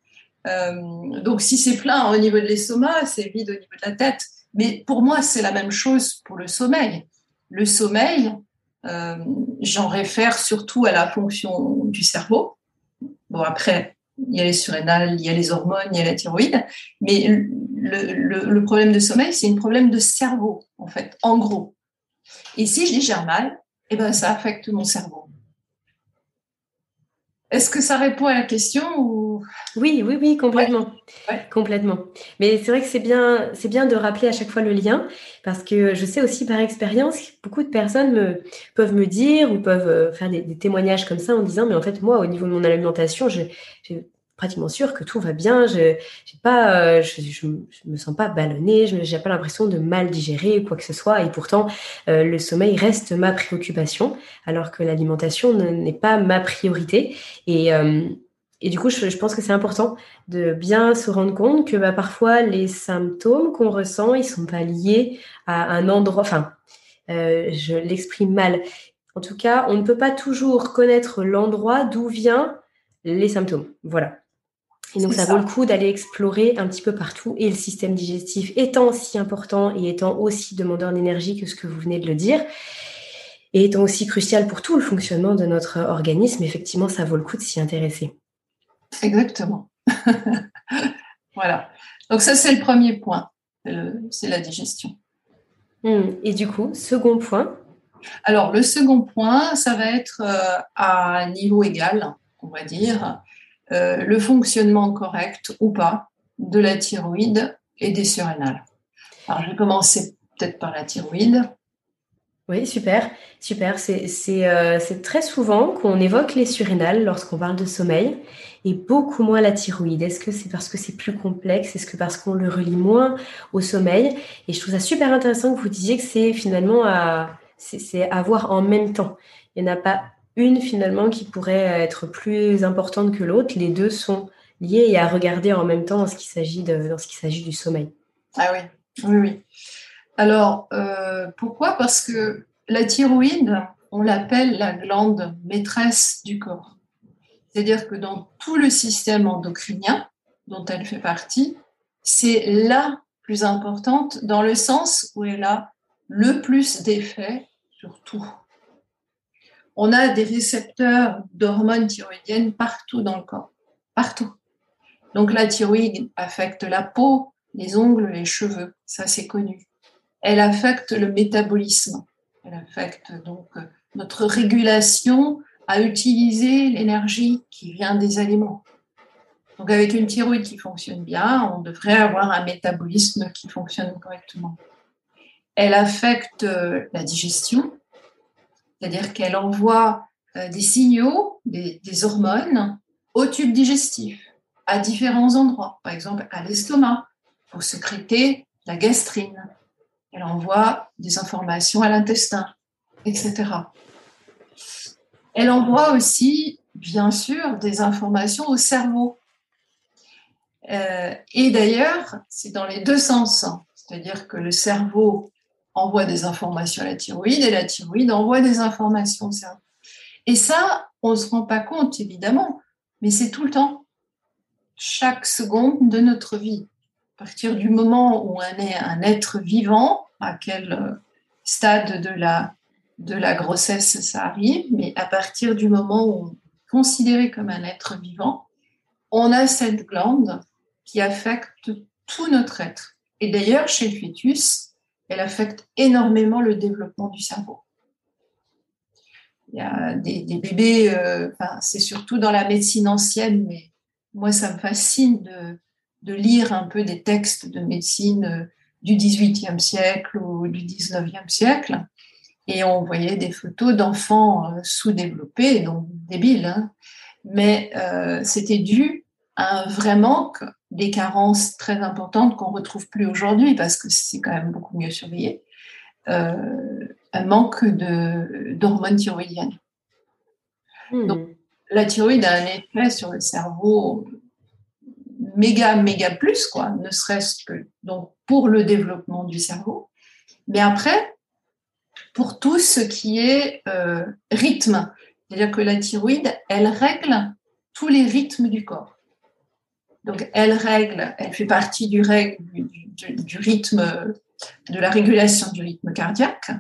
Euh, donc si c'est plein au niveau de l'estomac, c'est vide au niveau de la tête. Mais pour moi, c'est la même chose pour le sommeil. Le sommeil, euh, j'en réfère surtout à la fonction du cerveau. Bon, après, il y a les surrénales, il y a les hormones, il y a la thyroïde. Mais le problème de sommeil, c'est un problème de cerveau, en fait, en gros. Et si je digère mal, eh ben, ça affecte mon cerveau. Est-ce que ça répond à la question ou Oui, oui, oui, complètement. Complètement. Mais c'est vrai que c'est bien, c'est bien de rappeler à chaque fois le lien parce que je sais aussi par expérience, beaucoup de personnes me, peuvent me dire ou peuvent euh, faire des, témoignages comme ça en disant, mais en fait, moi, au niveau de mon alimentation, j'ai pratiquement sûr que tout va bien. Je pas, euh, je, me sens pas ballonnée, je n'ai pas l'impression de mal digérer ou quoi que ce soit. Et pourtant, euh, le sommeil reste ma préoccupation, alors que l'alimentation n'est pas ma priorité. Et, euh, et du coup, je, je pense que c'est important de bien se rendre compte que bah, parfois les symptômes qu'on ressent, ils sont pas liés à un endroit. Enfin, je l'exprime mal. En tout cas, on ne peut pas toujours connaître l'endroit d'où vient les symptômes. Voilà. Et donc, ça, vaut le coup d'aller explorer un petit peu partout. Et le système digestif étant si important et étant aussi demandeur d'énergie que ce que vous venez de le dire, et étant aussi crucial pour tout le fonctionnement de notre organisme, effectivement, ça vaut le coup de s'y intéresser. Exactement. voilà. Donc ça, c'est le premier point. C'est la digestion. Hmm. Et du coup, second point? Alors, le second point, ça va être euh, à niveau égal, on va dire. Euh, le fonctionnement correct ou pas de la thyroïde et des surrénales. Alors, je vais commencer peut-être par la thyroïde. Oui, super, super. Euh, c'est très souvent qu'on évoque les surrénales lorsqu'on parle de sommeil et beaucoup moins la thyroïde. Est-ce que c'est parce que c'est plus complexe? Est-ce que parce qu'on le relie moins au sommeil? Et je trouve ça super intéressant que vous disiez que c'est finalement à, voir en même temps. Il n'y en a pas une finalement qui pourrait être plus importante que l'autre. Les deux sont liés et à regarder en même temps dans ce qu'il ce qu'il s'agit du sommeil. Ah oui, oui, oui. Alors euh, pourquoi? Parce que la thyroïde, on l'appelle la glande maîtresse du corps. C'est-à-dire que dans tout le système endocrinien dont elle fait partie, c'est la plus importante dans le sens où elle a le plus d'effet sur tout on a des récepteurs d'hormones thyroïdiennes partout dans le corps, partout. Donc la thyroïde affecte la peau, les ongles, les cheveux, ça c'est connu. Elle affecte le métabolisme, elle affecte donc notre régulation à utiliser l'énergie qui vient des aliments. Donc avec une thyroïde qui fonctionne bien, on devrait avoir un métabolisme qui fonctionne correctement. Elle affecte la digestion, c'est-à-dire qu'elle envoie euh, des signaux, des, hormones au tube digestif à différents endroits, par exemple à l'estomac pour sécréter la gastrine. Elle envoie des informations à l'intestin, etc. Elle envoie aussi, bien sûr, des informations au cerveau. Euh, et d'ailleurs, c'est dans les deux sens. C'est-à-dire que le cerveau envoie des informations à la thyroïde et la thyroïde envoie des informations au cerveau. Et ça, on ne se rend pas compte, évidemment, mais c'est tout le temps, chaque seconde de notre vie. À partir du moment où on est un être vivant, à quel euh, stade de la, de la grossesse ça arrive, mais à partir du moment où on est considéré comme un être vivant, on a cette glande qui affecte tout notre être. Et d'ailleurs, chez le fœtus, elle affecte énormément le développement du cerveau. Il y a des, bébés, euh, c'est surtout dans la médecine ancienne, mais moi, ça me fascine de, lire un peu des textes de médecine euh, du 18e siècle ou du 19e siècle. Et on voyait des photos d'enfants euh, sous-développés, donc débiles, hein. mais c'était dû à un vrai manque des carences très importantes qu'on retrouve plus aujourd'hui parce que c'est quand même beaucoup mieux surveillé, euh, un manque d'hormones thyroïdiennes. Hmm. Donc, la thyroïde a un effet sur le cerveau méga, méga plus, quoi, ne serait-ce que donc, pour le développement du cerveau. Mais après, pour tout ce qui est euh, rythme, c'est-à-dire que la thyroïde, elle règle tous les rythmes du corps. Donc, elle règle, elle fait partie du, rythme, de la régulation du rythme cardiaque.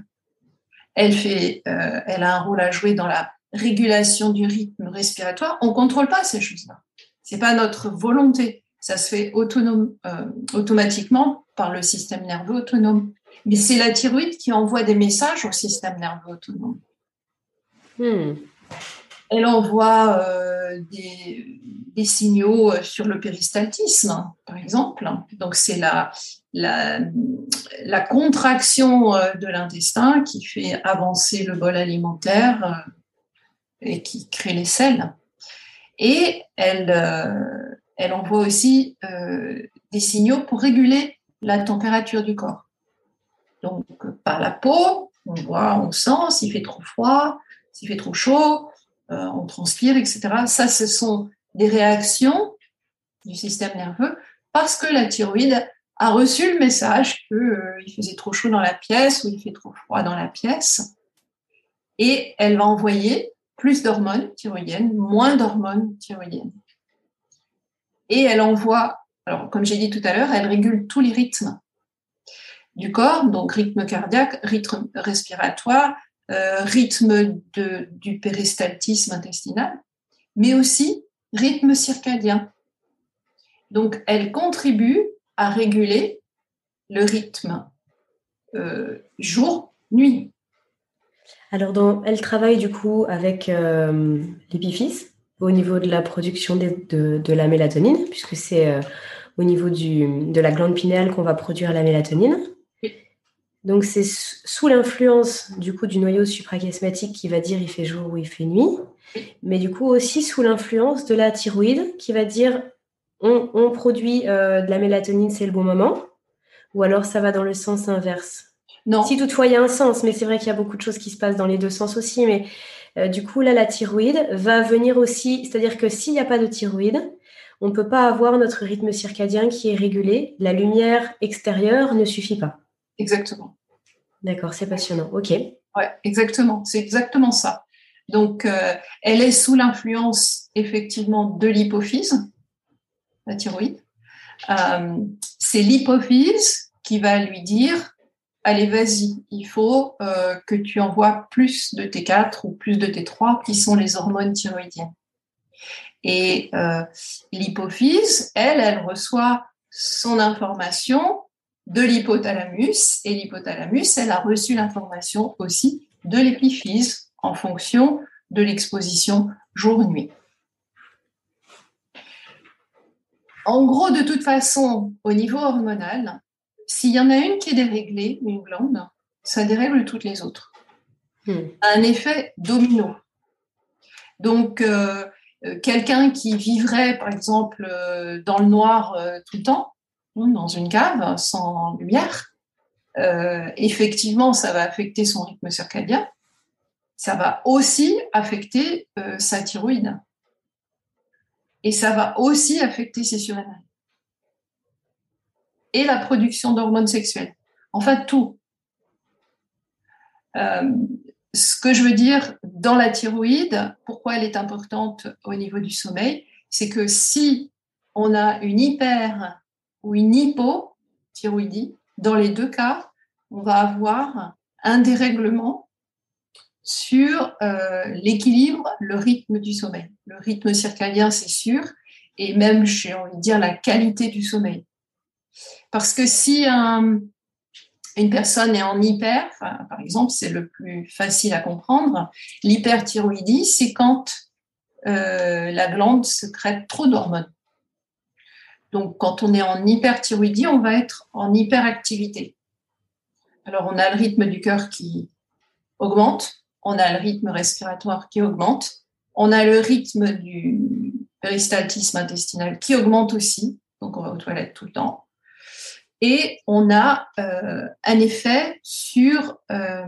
Elle, fait, euh, elle a un rôle à jouer dans la régulation du rythme respiratoire. On ne contrôle pas ces choses-là. Ce n'est pas notre volonté. Ça se fait autonome, euh, automatiquement par le système nerveux autonome. Mais c'est la thyroïde qui envoie des messages au système nerveux autonome. Hmm. Elle envoie euh, des, signaux sur le péristaltisme, par exemple. Donc, c'est la, la, la, contraction de l'intestin qui fait avancer le bol alimentaire et qui crée les selles. Et elle, elle envoie aussi des signaux pour réguler la température du corps. Donc, par la peau, on voit, on sent s'il fait trop froid, s'il fait trop chaud, euh, on transpire, etc. Ça, ce sont des réactions du système nerveux parce que la thyroïde a reçu le message qu'il euh, faisait trop chaud dans la pièce ou il fait trop froid dans la pièce. Et elle va envoyer plus d'hormones thyroïdiennes, moins d'hormones thyroïdiennes. Et elle envoie, alors comme j'ai dit tout à l'heure, elle régule tous les rythmes du corps, donc rythme cardiaque, rythme respiratoire, euh, rythme du péristaltisme intestinal, mais aussi rythme circadien. Donc, elle contribue à réguler le rythme euh, jour-nuit. Alors, elle travaille du coup avec euh, l'épiphyse au niveau de la production de, de, la mélatonine, puisque c'est euh, au niveau du, de la glande pinéale qu'on va produire la mélatonine. Donc c'est sous l'influence du coup du noyau suprachiasmatique qui va dire il fait jour ou il fait nuit, mais du coup aussi sous l'influence de la thyroïde qui va dire on, produit euh, de la mélatonine, c'est le bon moment, ou alors ça va dans le sens inverse. Non. Si toutefois il y a un sens, mais c'est vrai qu'il y a beaucoup de choses qui se passent dans les deux sens aussi, mais euh, du coup là la thyroïde va venir aussi, c'est-à-dire que s'il n'y a pas de thyroïde, on ne peut pas avoir notre rythme circadien qui est régulé, la lumière extérieure ne suffit pas. Exactement. D'accord, c'est passionnant. Ok. Ouais, exactement. C'est exactement ça. Donc, euh, elle est sous l'influence effectivement de l'hypophyse, la thyroïde. Euh, c'est l'hypophyse qui va lui dire allez, vas-y, il faut euh, que tu envoies plus de T4 ou plus de T3, qui sont les hormones thyroïdiennes. Et l'hypophyse, elle, elle reçoit son information de l'hypothalamus et l'hypothalamus, elle a reçu l'information aussi de l'épiphyse en fonction de l'exposition jour-nuit. En gros, de toute façon, au niveau hormonal, s'il y en a une qui est déréglée, une glande, ça dérègle toutes les autres. Hmm. Un effet domino. Donc, euh, euh, quelqu'un qui vivrait, par exemple, euh, dans le noir tout le temps, dans une cave sans lumière, euh, effectivement, ça va affecter son rythme circadien. Ça va aussi affecter sa thyroïde. Et ça va aussi affecter ses surrénales. Et la production d'hormones sexuelles. En fait, tout. Euh, ce que je veux dire dans la thyroïde, pourquoi elle est importante au niveau du sommeil, c'est que si on a une hyper ou une hypothyroïdie, dans les deux cas, on va avoir un dérèglement sur euh, l'équilibre, le rythme du sommeil. Le rythme circadien, c'est sûr, et même, j'ai envie de dire, la qualité du sommeil. Parce que si une personne est en hyper, par exemple, c'est le plus facile à comprendre, l'hyperthyroïdie, c'est quand euh, la glande secrète trop d'hormones. Donc, quand on est en hyperthyroïdie, on va être en hyperactivité. Alors, on a le rythme du cœur qui augmente, on a le rythme respiratoire qui augmente, on a le rythme du péristaltisme intestinal qui augmente aussi, donc on va aux toilettes tout le temps. Et on a euh, un effet sur euh,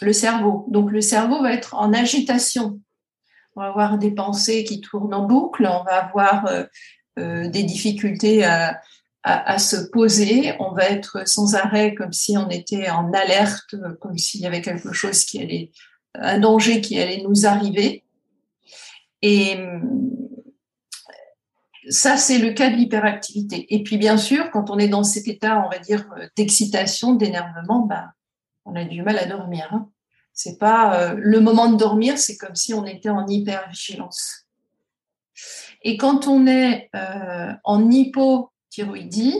le cerveau. Donc le cerveau va être en agitation. On va avoir des pensées qui tournent en boucle, on va avoir euh, des difficultés à, se poser. On va être sans arrêt comme si on était en alerte, comme s'il y avait quelque chose qui allait, un danger qui allait nous arriver. Et ça, c'est le cas de l'hyperactivité. Et puis, bien sûr, quand on est dans cet état, on va dire, d'excitation, d'énervement, bah, on a du mal à dormir. Hein. C'est pas euh, le moment de dormir, c'est comme si on était en hypervigilance. Et quand on est euh, en hypothyroïdie,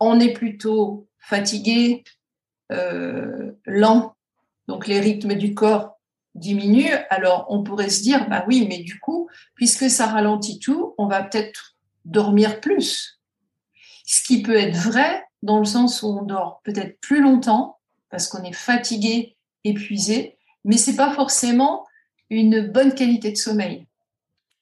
on est plutôt fatigué, euh, lent, donc les rythmes du corps diminue, alors on pourrait se dire, bah oui, mais du coup, puisque ça ralentit tout, on va peut-être dormir plus. Ce qui peut être vrai dans le sens où on dort peut-être plus longtemps parce qu'on est fatigué, épuisé, mais c'est pas forcément une bonne qualité de sommeil.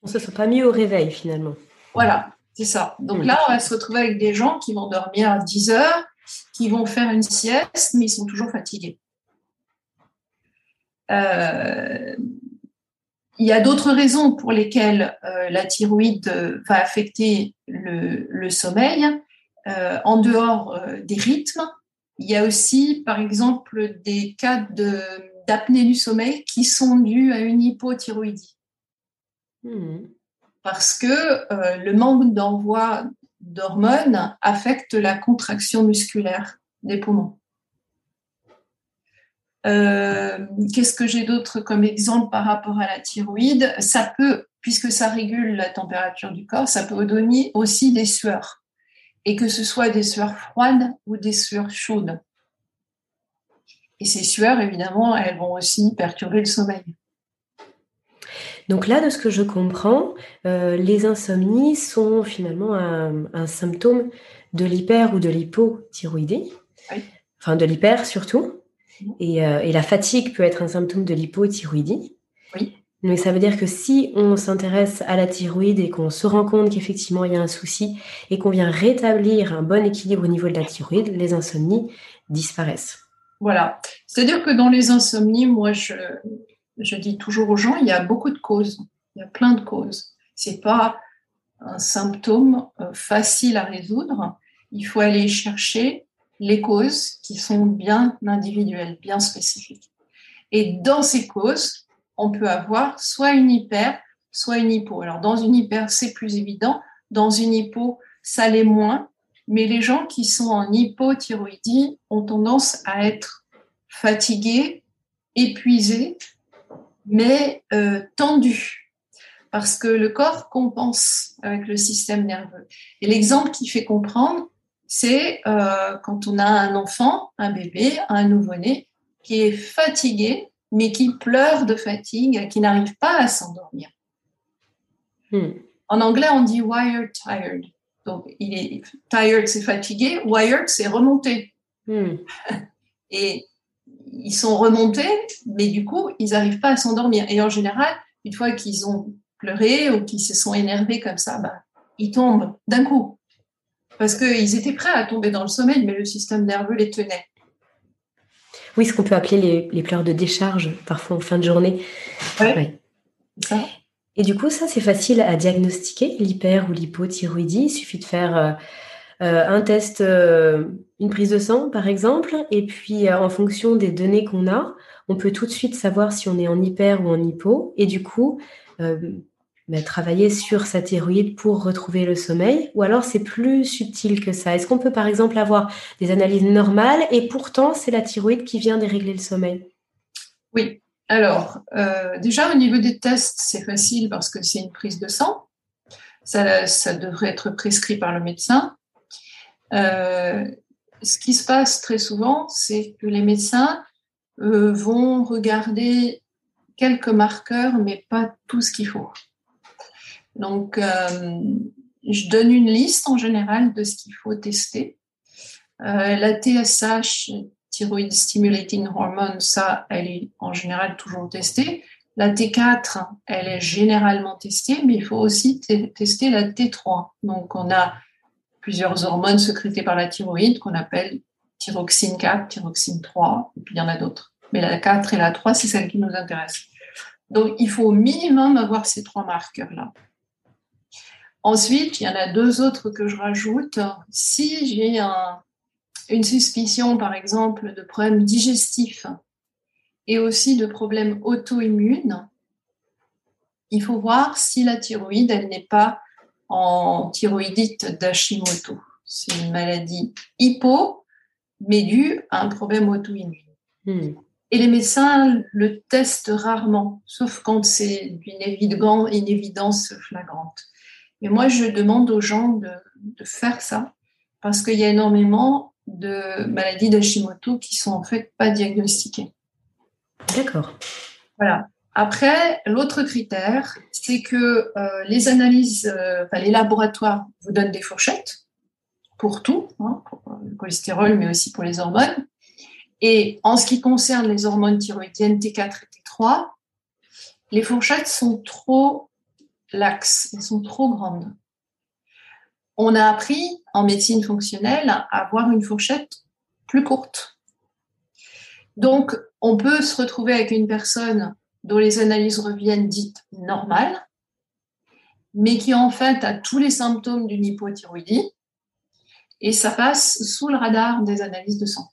On se sent pas mieux au réveil finalement. Voilà, c'est ça. Donc là, on va se retrouver avec des gens qui vont dormir à 10 heures, qui vont faire une sieste, mais ils sont toujours fatigués. Euh, il y a d'autres raisons pour lesquelles euh, la thyroïde va affecter le, sommeil. Euh, en dehors des rythmes, il y a aussi, par exemple, des cas d'apnée du sommeil qui sont dus à une hypothyroïdie. Hmm. Parce que le manque d'envoi d'hormones affecte la contraction musculaire des poumons. Euh, qu'est-ce que j'ai d'autre comme exemple par rapport à la thyroïde? Ça peut, puisque ça régule la température du corps, ça peut donner aussi des sueurs. Et que ce soit des sueurs froides ou des sueurs chaudes. Et ces sueurs, évidemment, elles vont aussi perturber le sommeil. Donc là, de ce que je comprends, euh, les insomnies sont finalement un, symptôme de l'hyper ou de l'hypothyroïdie, enfin de l'hyper surtout. Euh, et, la fatigue peut être un symptôme de l'hypothyroïdie. Oui. Mais ça veut dire que si on s'intéresse à la thyroïde et qu'on se rend compte qu'effectivement il y a un souci et qu'on vient rétablir un bon équilibre au niveau de la thyroïde, les insomnies disparaissent. Voilà. C'est-à-dire que dans les insomnies, moi, je, je dis toujours aux gens, il y a beaucoup de causes. Il y a plein de causes. C'est pas un symptôme euh, facile à résoudre. Il faut aller chercher les causes qui sont bien individuelles, bien spécifiques. Et dans ces causes, on peut avoir soit une hyper, soit une hypo. Alors dans une hyper, c'est plus évident. Dans une hypo, ça l'est moins. Mais les gens qui sont en hypothyroïdie ont tendance à être fatigués, épuisés, mais euh, tendus. Parce que le corps compense avec le système nerveux. Et l'exemple qui fait comprendre, c'est euh, quand on a un enfant, un bébé, un nouveau-né qui est fatigué, mais qui pleure de fatigue, qui n'arrive pas à s'endormir. Hmm. En anglais, on dit wired tired. Donc, il est tired, c'est fatigué. Wired, c'est remonté. Hmm. Et ils sont remontés, mais du coup, ils n'arrivent pas à s'endormir. Et en général, une fois qu'ils ont pleuré ou qu'ils se sont énervés comme ça, bah, ils tombent d'un coup parce qu'ils étaient prêts à tomber dans le sommeil, mais le système nerveux les tenait. Oui, ce qu'on peut appeler les, pleurs de décharge, parfois en fin de journée. Et du coup, ça, c'est facile à diagnostiquer, l'hyper ou l'hypothyroïdie. Il suffit de faire euh, euh, un test, euh, une prise de sang, par exemple, et puis en fonction des données qu'on a, on peut tout de suite savoir si on est en hyper ou en hypo. Et du coup, travailler sur sa thyroïde pour retrouver le sommeil Ou alors c'est plus subtil que ça Est-ce qu'on peut par exemple avoir des analyses normales et pourtant c'est la thyroïde qui vient dérégler le sommeil? Oui. Alors, euh, déjà au niveau des tests, c'est facile parce que c'est une prise de sang. Ça, ça, devrait être prescrit par le médecin. Euh, ce qui se passe très souvent, c'est que les médecins euh, vont regarder quelques marqueurs, mais pas tout ce qu'il faut. Donc, euh, je donne une liste en général de ce qu'il faut tester. Euh, la TSH, Thyroid Stimulating Hormone, ça, elle est en général toujours testée. La T4, elle est généralement testée, mais il faut aussi tester la T3. Donc, on a plusieurs hormones sécrétées par la thyroïde qu'on appelle thyroxine 4, thyroxine 3, et puis il y en a d'autres. Mais la 4 et la 3, c'est celle qui nous intéresse. Donc, il faut au minimum avoir ces trois marqueurs-là. Ensuite, il y en a deux autres que je rajoute. Si j'ai une suspicion, par exemple, de problèmes digestifs et aussi de problèmes auto-immunes, il faut voir si la thyroïde, elle n'est pas en thyroïdite d'Hashimoto. C'est une maladie hypo, mais due à un problème auto-immune. Hmm. Et les médecins le testent rarement, sauf quand c'est une évidence flagrante. Et moi, je demande aux gens de, faire ça parce qu'il y a énormément de maladies d'Hashimoto qui sont en fait pas diagnostiquées. D'accord. Voilà. Après, l'autre critère, c'est que euh, les analyses, euh, enfin, les laboratoires vous donnent des fourchettes pour tout, hein, pour le cholestérol, mais aussi pour les hormones. Et en ce qui concerne les hormones thyroïdiennes T4 et T3, les fourchettes sont trop laxes, elles sont trop grandes. On a appris en médecine fonctionnelle à avoir une fourchette plus courte. Donc, on peut se retrouver avec une personne dont les analyses reviennent dites normales, mais qui en fait a tous les symptômes d'une hypothyroïdie, et ça passe sous le radar des analyses de sang.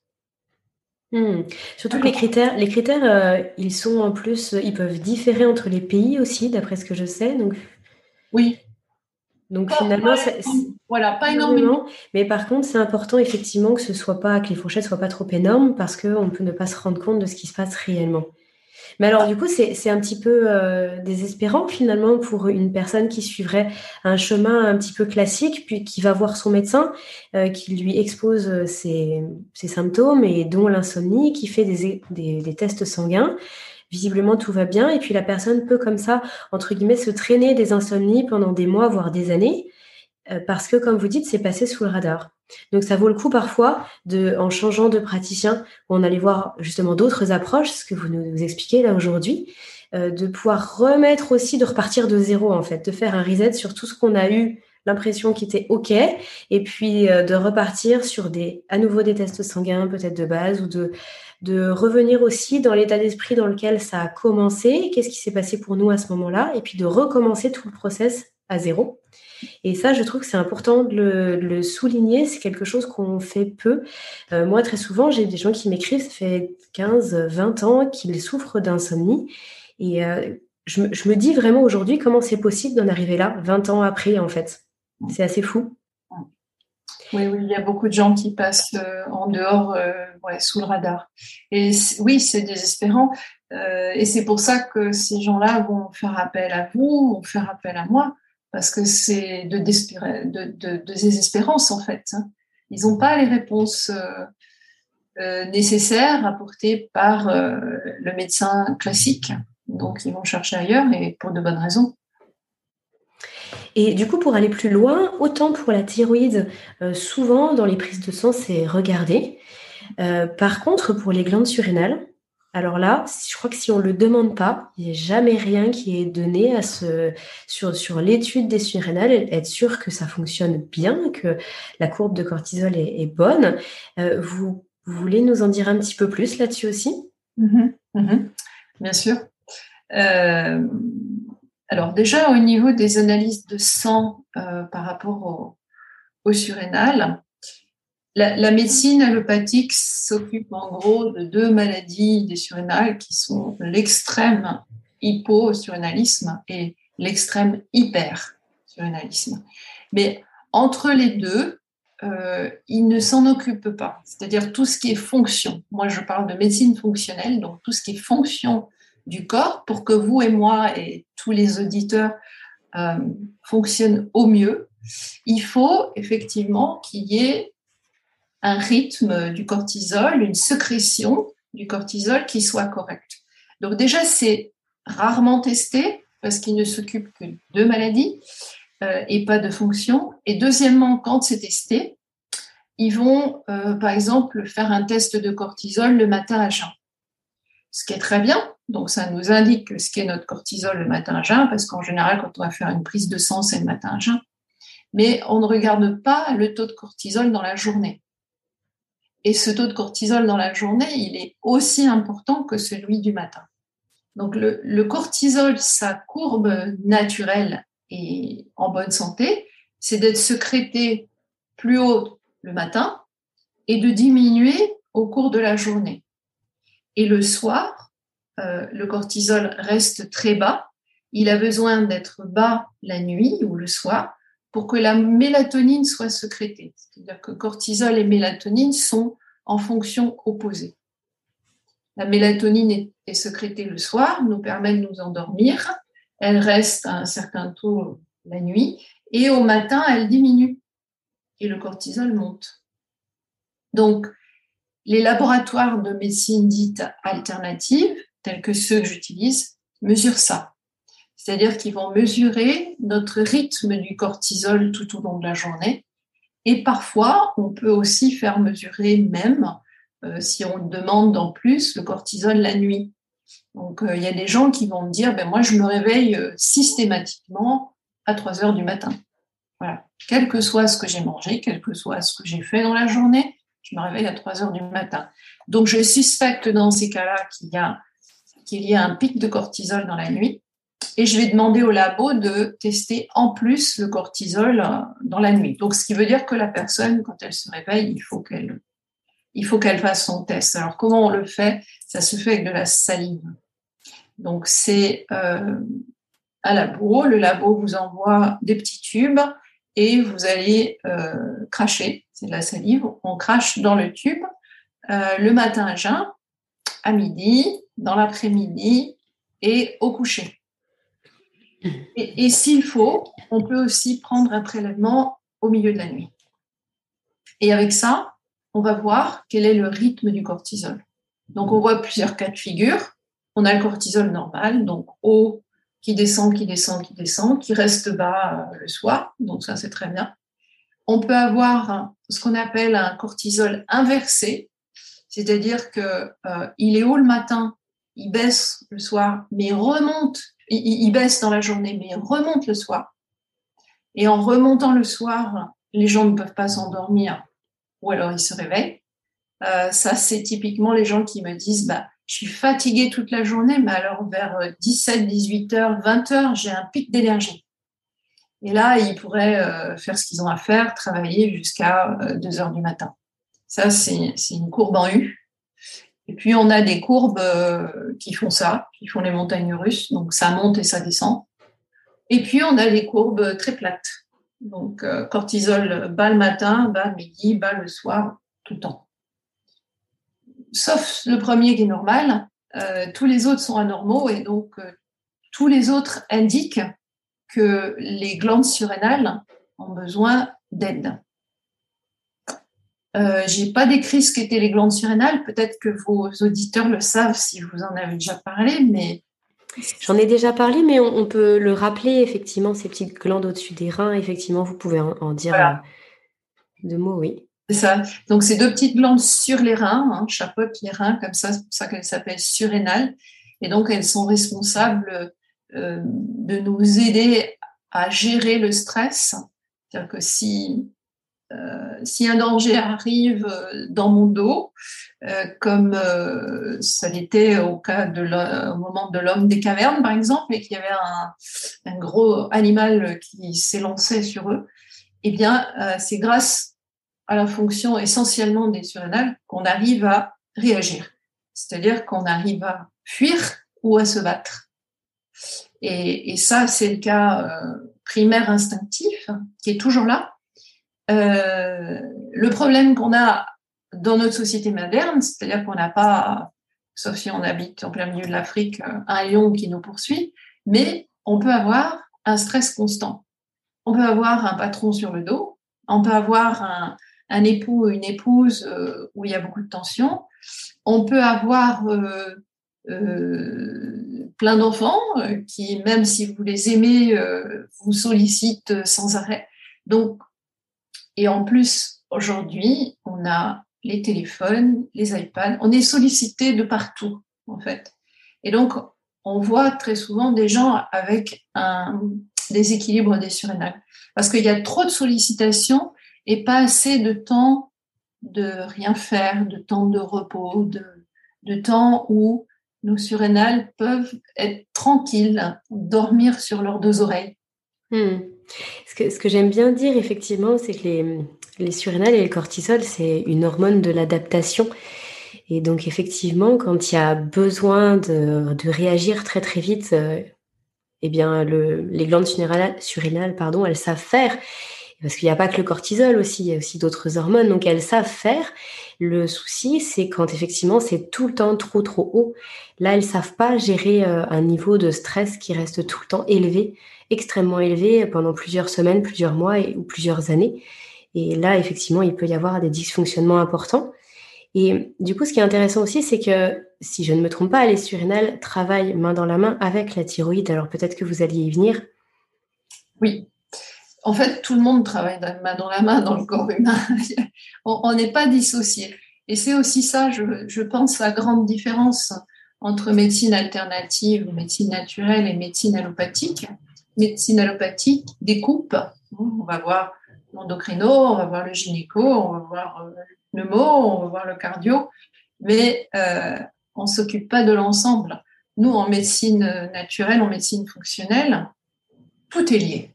Hmm. Surtout que les critères, les critères euh, ils sont en plus, ils peuvent différer entre les pays aussi, d'après ce que je sais. Donc... Oui. Donc finalement, voilà, pas énormément. Mais par contre, c'est important effectivement que ce soit pas, que les fourchettes soient pas trop énormes parce qu'on peut ne pas se rendre compte de ce qui se passe réellement. Mais alors, du coup, c'est un petit peu euh, désespérant finalement pour une personne qui suivrait un chemin un petit peu classique, puis qui va voir son médecin, euh, qui lui expose euh, ses, symptômes et dont l'insomnie, qui fait des, des, tests sanguins. Visiblement, tout va bien. Et puis, la personne peut, comme ça, entre guillemets, se traîner des insomnies pendant des mois, voire des années, parce que, comme vous dites, c'est passé sous le radar. Donc ça vaut le coup parfois, de, en changeant de praticien, on allait voir justement d'autres approches, ce que vous nous expliquez là aujourd'hui, euh, de pouvoir remettre aussi, de repartir de zéro en fait, de faire un reset sur tout ce qu'on a eu l'impression qui était OK, et puis euh, de repartir sur des, à nouveau des tests sanguins peut-être de base, ou de, de revenir aussi dans l'état d'esprit dans lequel ça a commencé, qu'est-ce qui s'est passé pour nous à ce moment-là, et puis de recommencer tout le process à zéro. Et ça, je trouve que c'est important de le, souligner. C'est quelque chose qu'on fait peu. Euh, moi, très souvent, j'ai des gens qui m'écrivent, ça fait 15, 20 ans qu'ils souffrent d'insomnie. Et euh, je, me dis vraiment aujourd'hui comment c'est possible d'en arriver là, 20 ans après, en fait. C'est assez fou. Oui, oui, il y a beaucoup de gens qui passent euh, en dehors, sous le radar. Et oui, c'est désespérant. et c'est pour ça que ces gens-là vont faire appel à vous, vont faire appel à moi parce que c'est de, désespérance en fait. Hein. Ils n'ont pas les réponses euh, euh, nécessaires apportées par euh, le médecin classique. Donc ils vont chercher ailleurs et pour de bonnes raisons. Et du coup, pour aller plus loin, autant pour la thyroïde, souvent dans les prises de sang, c'est regardé. par contre, pour les glandes surrénales, alors là, je crois que si on ne le demande pas, il n'y a jamais rien qui est donné sur, l'étude des surrénales, être sûr que ça fonctionne bien, que la courbe de cortisol est, bonne. Euh, vous, voulez nous en dire un petit peu plus là-dessus aussi? Mm-hmm. Mm-hmm. Bien sûr. Euh, alors déjà, au niveau des analyses de sang euh, par rapport aux surrénales, la, médecine allopathique s'occupe en gros de deux maladies des surrénales qui sont l'extrême hyposurrénalisme et l'extrême hypersurrénalisme. Mais entre les deux, euh, il ne s'en occupe pas. C'est-à-dire tout ce qui est fonction. Moi, je parle de médecine fonctionnelle, donc tout ce qui est fonction du corps pour que vous et moi et tous les auditeurs euh, fonctionnent au mieux. Il faut effectivement qu'il y ait un rythme du cortisol, une sécrétion du cortisol qui soit correcte. Donc déjà, c'est rarement testé parce qu'il ne s'occupe que de maladies euh, et pas de fonctions. Et deuxièmement, quand c'est testé, ils vont, euh, par exemple, faire un test de cortisol le matin à jeun. Ce qui est très bien. Donc, ça nous indique ce qu'est notre cortisol le matin à jeun, parce qu'en général, quand on va faire une prise de sang, c'est le matin à jeun. Mais on ne regarde pas le taux de cortisol dans la journée. Et ce taux de cortisol dans la journée, il est aussi important que celui du matin. Donc le, cortisol, sa courbe naturelle et en bonne santé, c'est d'être sécrété plus haut le matin et de diminuer au cours de la journée. Et le soir, euh, le cortisol reste très bas. Il a besoin d'être bas la nuit ou le soir pour que la mélatonine soit sécrétée. C'est-à-dire que cortisol et mélatonine sont en fonction opposée. La mélatonine est, sécrétée le soir, nous permet de nous endormir. Elle reste à un certain taux la nuit et au matin, elle diminue et le cortisol monte. Donc, les laboratoires de médecine dite alternative tels que ceux que j'utilise, mesurent ça. C'est-à-dire qu'ils vont mesurer notre rythme du cortisol tout au long de la journée. Et parfois, on peut aussi faire mesurer même, euh, si on demande en plus, le cortisol la nuit. Donc, euh, il y a des gens qui vont me dire, ben, moi, je me réveille euh, systématiquement à 3 heures du matin. Quel que soit ce que j'ai mangé, quel que soit ce que j'ai fait dans la journée, je me réveille à 3 heures du matin. Donc, je suspecte dans ces cas-là qu'il y qu'il y a un pic de cortisol dans la nuit. Et je vais demander au labo de tester en plus le cortisol dans la nuit. Donc, ce qui veut dire que la personne, quand elle se réveille, il faut qu'elle, il faut qu'elle fasse son test. Alors, comment on le fait? Ça se fait avec de la salive. Donc, c'est euh, un labo. Le labo vous envoie des petits tubes et vous allez euh, cracher. C'est de la salive. On crache dans le tube euh, le matin à jeun, à midi, dans l'après-midi et au coucher. Et, s'il faut, on peut aussi prendre un prélèvement au milieu de la nuit. Et avec ça, on va voir quel est le rythme du cortisol. Donc, on voit plusieurs cas de figure. On a le cortisol normal, donc haut, qui descend, qui descend, qui descend, qui reste bas euh, le soir. Donc, ça, c'est très bien. On peut avoir ce qu'on appelle un cortisol inversé, c'est-à-dire qu'il euh, est haut le matin, il baisse le soir, mais remonte il, baisse dans la journée, mais remonte le soir. Et en remontant le soir, les gens ne peuvent pas s'endormir ou alors ils se réveillent. Euh, ça, c'est typiquement les gens qui me disent bah, Je suis fatiguée toute la journée, mais alors vers 17, 18 h 20 h j'ai un pic d'énergie. Et là, ils pourraient euh, faire ce qu'ils ont à faire, travailler jusqu'à 2 euh, heures du matin. Ça, c'est une courbe en U. Et puis, on a des courbes euh, qui font ça, qui font les montagnes russes. Donc, ça monte et ça descend. Et puis, on a des courbes très plates. Donc, euh, cortisol bas le matin, bas le midi, bas le soir, tout le temps. Sauf le premier qui est normal. Euh, tous les autres sont anormaux et donc tous les autres indiquent que les glandes surrénales ont besoin d'aide. Euh, j'ai pas décrit ce qu'étaient les glandes surrénales. Peut-être que vos auditeurs le savent si vous en avez déjà parlé, mais J'en ai déjà parlé, mais on, peut le rappeler, effectivement, ces petites glandes au-dessus des reins, effectivement, vous pouvez en, dire euh, deux mots, oui. C'est ça. Donc, ces deux petites glandes sur les reins, hein, chapeautent les reins, comme ça, c'est pour ça qu'elles s'appellent surrénales. Et donc, elles sont responsables euh, de nous aider à gérer le stress. C'est-à-dire que si euh, si un danger arrive euh, dans mon dos, euh, comme ça l'était au cas de moment de l'homme des cavernes, par exemple, et qu'il y avait un, gros animal qui s'élançait sur eux, eh bien, c'est grâce à la fonction essentiellement des surrénales qu'on arrive à réagir. C'est-à-dire qu'on arrive à fuir ou à se battre. Et ça, c'est le cas primaire instinctif qui est toujours là, euh, le problème qu'on a dans notre société moderne, c'est-à-dire qu'on n'a pas, sauf si on habite en plein milieu de l'Afrique, un lion qui nous poursuit, mais on peut avoir un stress constant. On peut avoir un patron sur le dos, on peut avoir un, époux ou une épouse euh, où il y a beaucoup de tension, on peut avoir euh, plein d'enfants qui, même si vous les aimez, vous sollicitent sans arrêt. Donc, et en plus, aujourd'hui, on a les téléphones, les iPads, on est sollicité de partout, en fait. Et donc, on voit très souvent des gens avec un déséquilibre des surrénales. Parce qu'il y a trop de sollicitations et pas assez de temps de rien faire, de temps de repos, de, temps où nos surrénales peuvent être tranquilles, dormir sur leurs deux oreilles. Hmm. Ce que, j'aime bien dire, effectivement, c'est que les, les surrénales et le cortisol, c'est une hormone de l'adaptation. Et donc, effectivement, quand il y a besoin de, réagir très, très vite, euh, eh bien, le, les glandes surrénales, pardon, elles savent faire. Parce qu'il n'y a pas que le cortisol aussi, il y a aussi d'autres hormones, donc elles savent faire. Le souci, c'est quand effectivement c'est tout le temps trop trop haut. Là, elles savent pas gérer euh, un niveau de stress qui reste tout le temps élevé extrêmement élevé pendant plusieurs semaines, plusieurs mois ou plusieurs années. Et là, effectivement, il peut y avoir des dysfonctionnements importants. Et du coup, ce qui est intéressant aussi, c'est que si je ne me trompe pas, les surrénales travaillent main dans la main avec la thyroïde. Alors peut-être que vous alliez y venir. Oui. En fait, tout le monde travaille main dans la main dans le corps humain. On n'est pas dissocié. Et c'est aussi ça, je, pense, la grande différence entre médecine alternative, médecine naturelle et médecine allopathique. Médecine allopathique découpe. On va voir l'endocrino, on va voir le gynéco, on va voir euh, le pneumo, on va voir le cardio, mais euh, on ne s'occupe pas de l'ensemble. Nous, en médecine naturelle, en médecine fonctionnelle, tout est lié.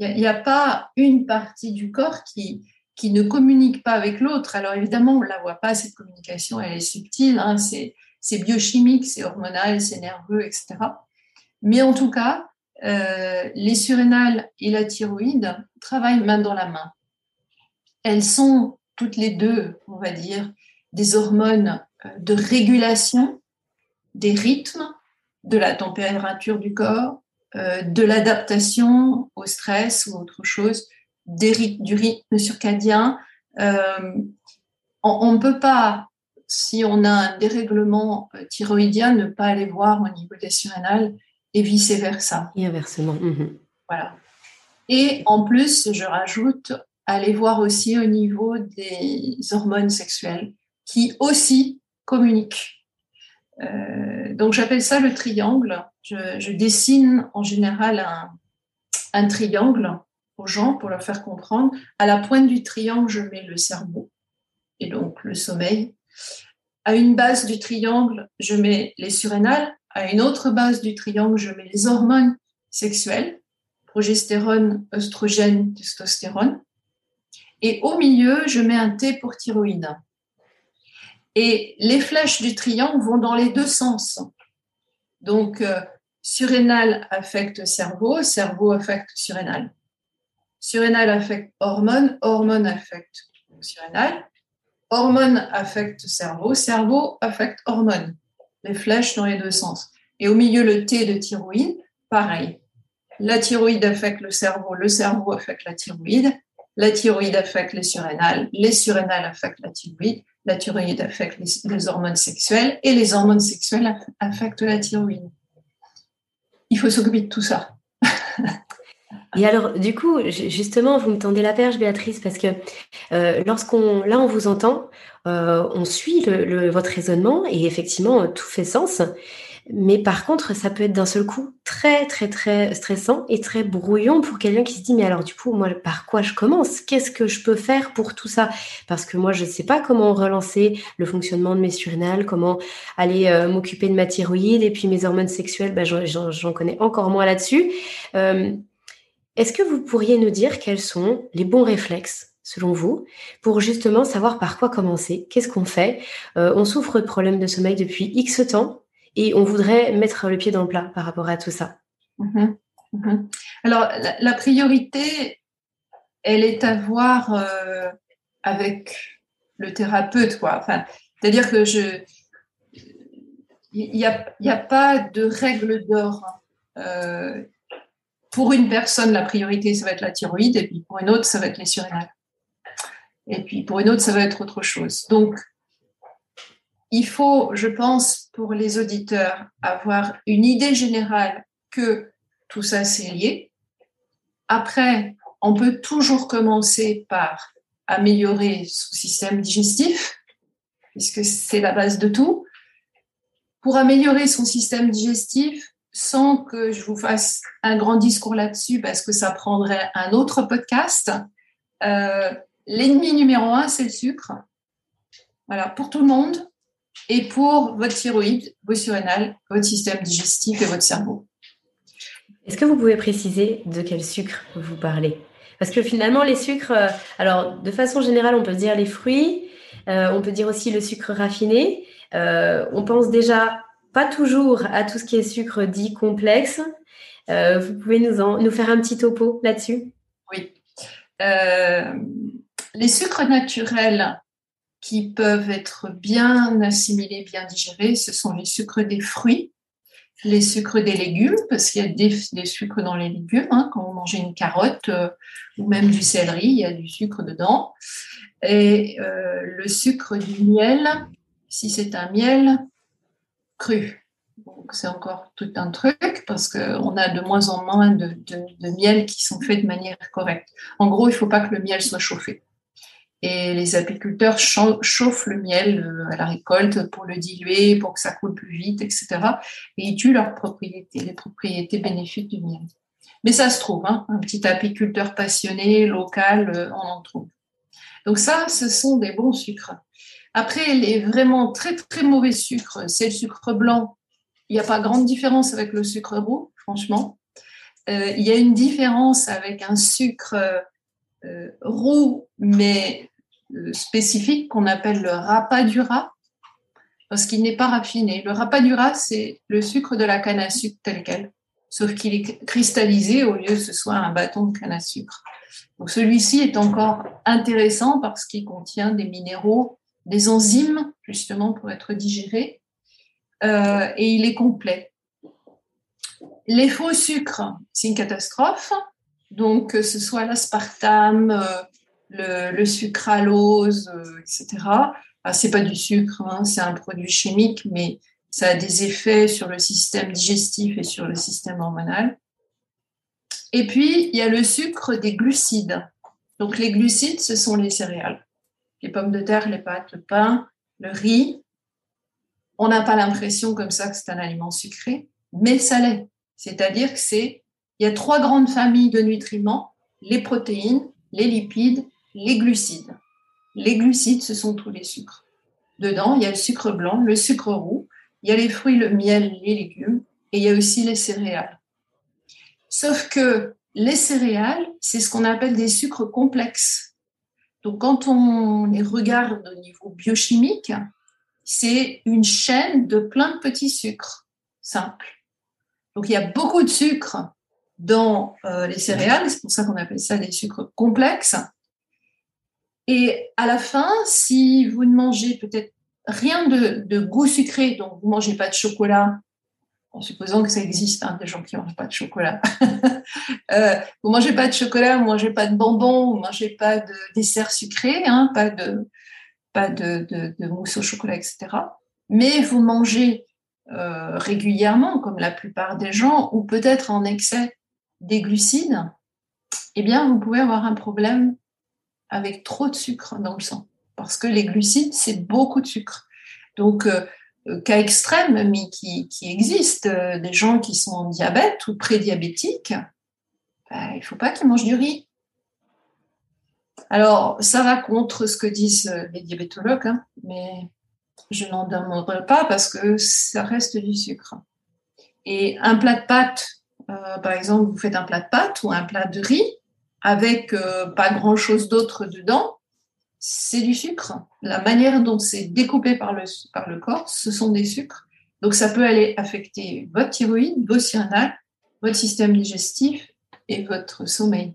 Il n'y a, pas une partie du corps qui, qui ne communique pas avec l'autre. Alors évidemment, on ne la voit pas, cette communication, elle est subtile, hein, c'est, biochimique, c'est hormonal, c'est nerveux, etc. Mais en tout cas, euh, les surrénales et la thyroïde travaillent main dans la main. Elles sont toutes les deux, on va dire, des hormones euh, de régulation des rythmes, de la température du corps, euh, de l'adaptation au stress ou autre chose, du rythme circadien. Euh, on ne peut pas, si on a un dérèglement euh, thyroïdien, ne pas aller voir au niveau des surrénales et vice-versa. Et inversement. Mhm. Voilà. Et en plus, je rajoute, aller voir aussi au niveau des hormones sexuelles qui aussi communiquent. Euh, donc j'appelle ça le triangle. Je, dessine en général un, triangle aux gens pour leur faire comprendre. À la pointe du triangle, je mets le cerveau et donc le sommeil. À une base du triangle, je mets les surrénales. À une autre base du triangle, je mets les hormones sexuelles, progestérone, oestrogène, testostérone. Et au milieu, je mets un T pour thyroïde. Et les flèches du triangle vont dans les deux sens. Donc, euh, surrénal affecte cerveau, cerveau affecte surrénal. Surrénal affecte hormone, hormone affecte surrénal, hormone affecte cerveau, cerveau affecte hormone. Les flèches dans les deux sens. Et au milieu, le T de thyroïde, pareil. La thyroïde affecte le cerveau, le cerveau affecte la thyroïde, la thyroïde affecte les surrénales, les surrénales affectent la thyroïde, la thyroïde affecte les, hormones sexuelles et les hormones sexuelles affectent la thyroïde. Il faut s'occuper de tout ça. Et alors, du coup, justement, vous me tendez la perche, Béatrice, parce que euh, lorsqu'on, là, on vous entend, euh, on suit votre raisonnement et effectivement, tout fait sens. Mais par contre, ça peut être d'un seul coup très, très, très stressant et très brouillon pour quelqu'un qui se dit, mais alors du coup, moi, par quoi je commence? Qu'est-ce que je peux faire pour tout ça? Parce que moi, je ne sais pas comment relancer le fonctionnement de mes surrénales, comment aller euh, m'occuper de ma thyroïde et puis mes hormones sexuelles, ben, j'en connais encore moins là-dessus. Euh, est-ce que vous pourriez nous dire quels sont les bons réflexes selon vous, pour justement savoir par quoi commencer? Qu'est-ce qu'on fait? Euh, On souffre de problèmes de sommeil depuis X temps et on voudrait mettre le pied dans le plat par rapport à tout ça. Mhm. Mhm. Alors, la, priorité, elle est à voir euh, avec le thérapeute, quoi. Enfin, c'est-à-dire que je, il n'y a, a, pas de règle d'or. Euh, pour une personne, la priorité, ça va être la thyroïde, et puis pour une autre, ça va être les surrénales. Et puis pour une autre, ça va être autre chose. Donc, il faut, je pense, pour les auditeurs, avoir une idée générale que tout ça, c'est lié. Après, on peut toujours commencer par améliorer son système digestif, puisque c'est la base de tout. Pour améliorer son système digestif, sans que je vous fasse un grand discours là-dessus, parce que ça prendrait un autre podcast, euh, l'ennemi numéro un, c'est le sucre. Voilà, pour tout le monde, et pour votre thyroïde, vos surrénales, votre système digestif et votre cerveau. Est-ce que vous pouvez préciser de quel sucre vous parlez? Parce que finalement, les sucres, euh, alors de façon générale, on peut dire les fruits, euh, on peut dire aussi le sucre raffiné. Euh, on pense déjà pas toujours à tout ce qui est sucre dit complexe. vous pouvez nous, en, nous faire un petit topo là-dessus? Oui. les sucres naturels, qui peuvent être bien assimilés, bien digérés, ce sont les sucres des fruits, les sucres des légumes, parce qu'il y a des, sucres dans les légumes. Hein, quand on mange une carotte euh, ou même du céleri, il y a du sucre dedans. Et le sucre du miel, si c'est un miel cru. C'est encore tout un truc parce qu'on a de moins en moins de, miel qui sont faits de manière correcte. En gros, il ne faut pas que le miel soit chauffé. Et les apiculteurs chauffent le miel euh, à la récolte pour le diluer, pour que ça coule plus vite, etc. Et ils tuent leurs propriétés, les propriétés bénéfiques du miel. Mais ça se trouve, hein, un petit apiculteur passionné, local, euh, on en trouve. Donc ça, ce sont des bons sucres. Après, les vraiment très très mauvais sucres, c'est le sucre blanc. Il n'y a pas grande différence avec le sucre roux, franchement. Euh, il y a une différence avec un sucre roux, mais spécifique qu'on appelle le rapadura, parce qu'il n'est pas raffiné. Le rapadura, c'est le sucre de la canne à sucre tel quel, sauf qu'il est cristallisé au lieu que ce soit un bâton de canne à sucre. Donc celui-ci est encore intéressant parce qu'il contient des minéraux, des enzymes, justement, pour être digéré, euh, et il est complet. Les faux sucres, c'est une catastrophe. Donc, que ce soit l'aspartame, euh, le, sucralose, euh, etc. Ah, c'est pas du sucre, hein, c'est un produit chimique, mais ça a des effets sur le système digestif et sur le système hormonal. Et puis, il y a le sucre des glucides. Donc, les glucides, ce sont les céréales. Les pommes de terre, les pâtes, le pain, le riz. On n'a pas l'impression comme ça que c'est un aliment sucré, mais ça l'est. C'est-à-dire que c'est, il y a trois grandes familles de nutriments, les protéines, les lipides les glucides. Les glucides, ce sont tous les sucres. Dedans, il y a le sucre blanc, le sucre roux, il y a les fruits, le miel, les légumes, et il y a aussi les céréales. Sauf que les céréales, c'est ce qu'on appelle des sucres complexes. Donc quand on les regarde au niveau biochimique, c'est une chaîne de plein de petits sucres simples. Donc il y a beaucoup de sucre dans euh, les céréales, c'est pour ça qu'on appelle ça des sucres complexes. Et à la fin, si vous ne mangez peut-être rien de, goût sucré, donc vous ne mangez pas de chocolat, en supposant que ça existe, hein, des gens qui ne mangent pas de chocolat. euh, vous mangez pas de chocolat, vous mangez pas de bonbons, vous mangez pas de dessert sucré, hein, pas de pas de, mousse au chocolat, etc. Mais vous mangez euh, régulièrement, comme la plupart des gens, ou peut-être en excès des glucides, eh bien, vous pouvez avoir un problème avec trop de sucre dans le sang. Parce que les glucides, c'est beaucoup de sucre. Donc, euh, euh, cas extrême, mais qui, qui existe, euh, des gens qui sont en diabète ou prédiabétiques, ben, il ne faut pas qu'ils mangent du riz. Alors, ça va contre ce que disent les diabétologues, hein, mais je n'en demanderai pas parce que ça reste du sucre. Et un plat de pâtes, par exemple, vous faites un plat de pâtes ou un plat de riz, avec euh, pas grand-chose d'autre dedans, c'est du sucre. La manière dont c'est découpé par le, par le corps, ce sont des sucres. Donc ça peut aller affecter votre thyroïde, vos cyanales, votre système digestif et votre sommeil.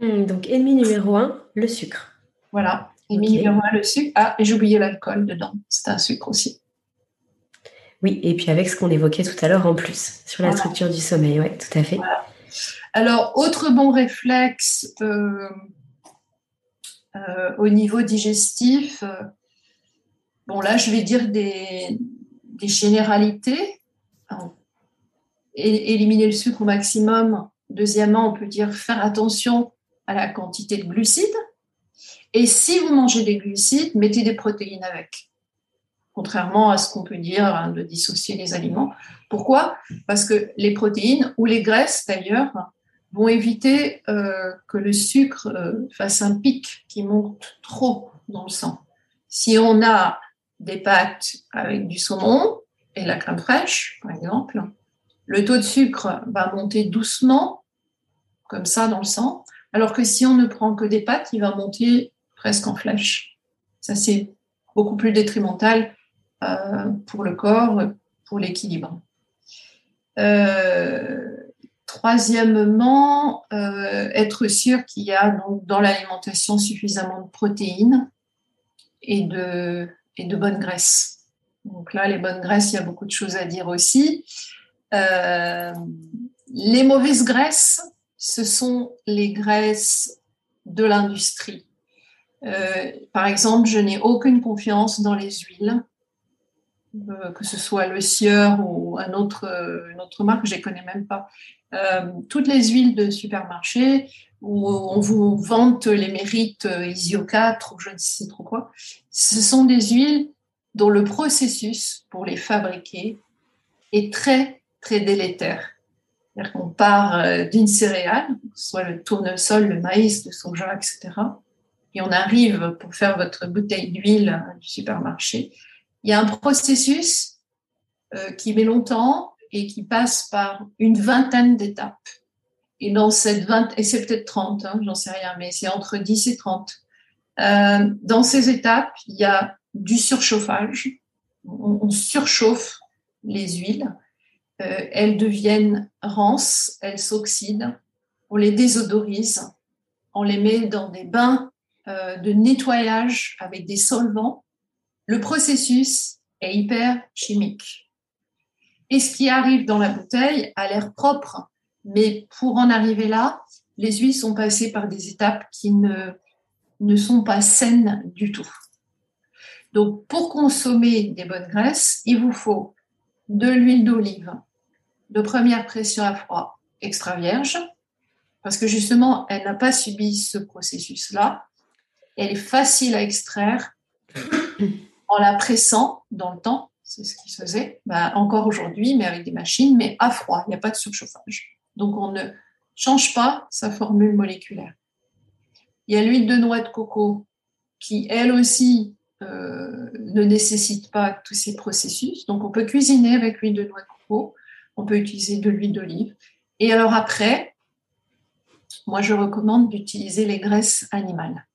Hmm, donc ennemi numéro un, le sucre. Voilà, ennemi numéro un, le sucre. Ah, j'ai oublié l'alcool dedans. C'est un sucre aussi. Oui, et puis avec ce qu'on évoquait tout à l'heure en plus, sur la structure du sommeil, oui, tout à fait. Alors, autre bon réflexe euh, euh, au niveau digestif, euh, bon là, je vais dire des, généralités. éliminer le sucre au maximum. Deuxièmement, on peut dire faire attention à la quantité de glucides. Et si vous mangez des glucides, mettez des protéines avec. Contrairement à ce qu'on peut dire hein, de dissocier les aliments. Pourquoi? Parce que les protéines ou les graisses d'ailleurs vont éviter euh, que le sucre euh, fasse un pic qui monte trop dans le sang. Si on a des pâtes avec du saumon et la crème fraîche, par exemple, le taux de sucre va monter doucement, comme ça, dans le sang, alors que si on ne prend que des pâtes, il va monter presque en flèche. Ça, c'est beaucoup plus détrimental pour le corps, pour l'équilibre. Euh, Troisièmement, euh, être sûr qu'il y a donc, dans l'alimentation suffisamment de protéines et de, et de bonnes graisses. Donc là, les bonnes graisses, il y a beaucoup de choses à dire aussi. Euh, les mauvaises graisses, ce sont les graisses de l'industrie. par exemple, je n'ai aucune confiance dans les huiles, que ce soit le sieur ou autre, une autre marque, je ne connais même pas. toutes les huiles de supermarché, où on vous vante les mérites Isio 4 ou je ne sais trop quoi, ce sont des huiles dont le processus pour les fabriquer est très, très délétère. C'est-à-dire qu'on part euh, d'une céréale, soit le tournesol, le maïs, le soja, etc. Et on arrive pour faire votre bouteille d'huile du supermarché. Il y a un processus euh, qui met longtemps et qui passe par une vingtaine d'étapes. Et dans cette vingt, et c'est peut-être 30, hein, j'en sais rien, mais c'est entre 10 et 30. Euh, dans ces étapes, il y a du surchauffage. On, surchauffe les huiles. Euh, elles deviennent rances, elles s'oxydent. On les désodorise. On les met dans des bains euh, de nettoyage avec des solvants. Le processus est hyper chimique. Et ce qui arrive dans la bouteille a l'air propre, mais pour en arriver là, les huiles sont passées par des étapes qui ne, ne sont pas saines du tout. Donc, pour consommer des bonnes graisses, il vous faut de l'huile d'olive de première pression à froid extra vierge, parce que justement, elle n'a pas subi ce processus-là. Elle est facile à extraire en la pressant dans le temps. C'est ce qui se faisait bah, encore aujourd'hui, mais avec des machines, mais à froid. Il n'y a pas de surchauffage. Donc, on ne change pas sa formule moléculaire. Il y a l'huile de noix de coco qui, elle aussi, euh, ne nécessite pas tous ces processus. Donc, on peut cuisiner avec l'huile de noix de coco, on peut utiliser de l'huile d'olive. Et alors après, moi, je recommande d'utiliser les graisses animales.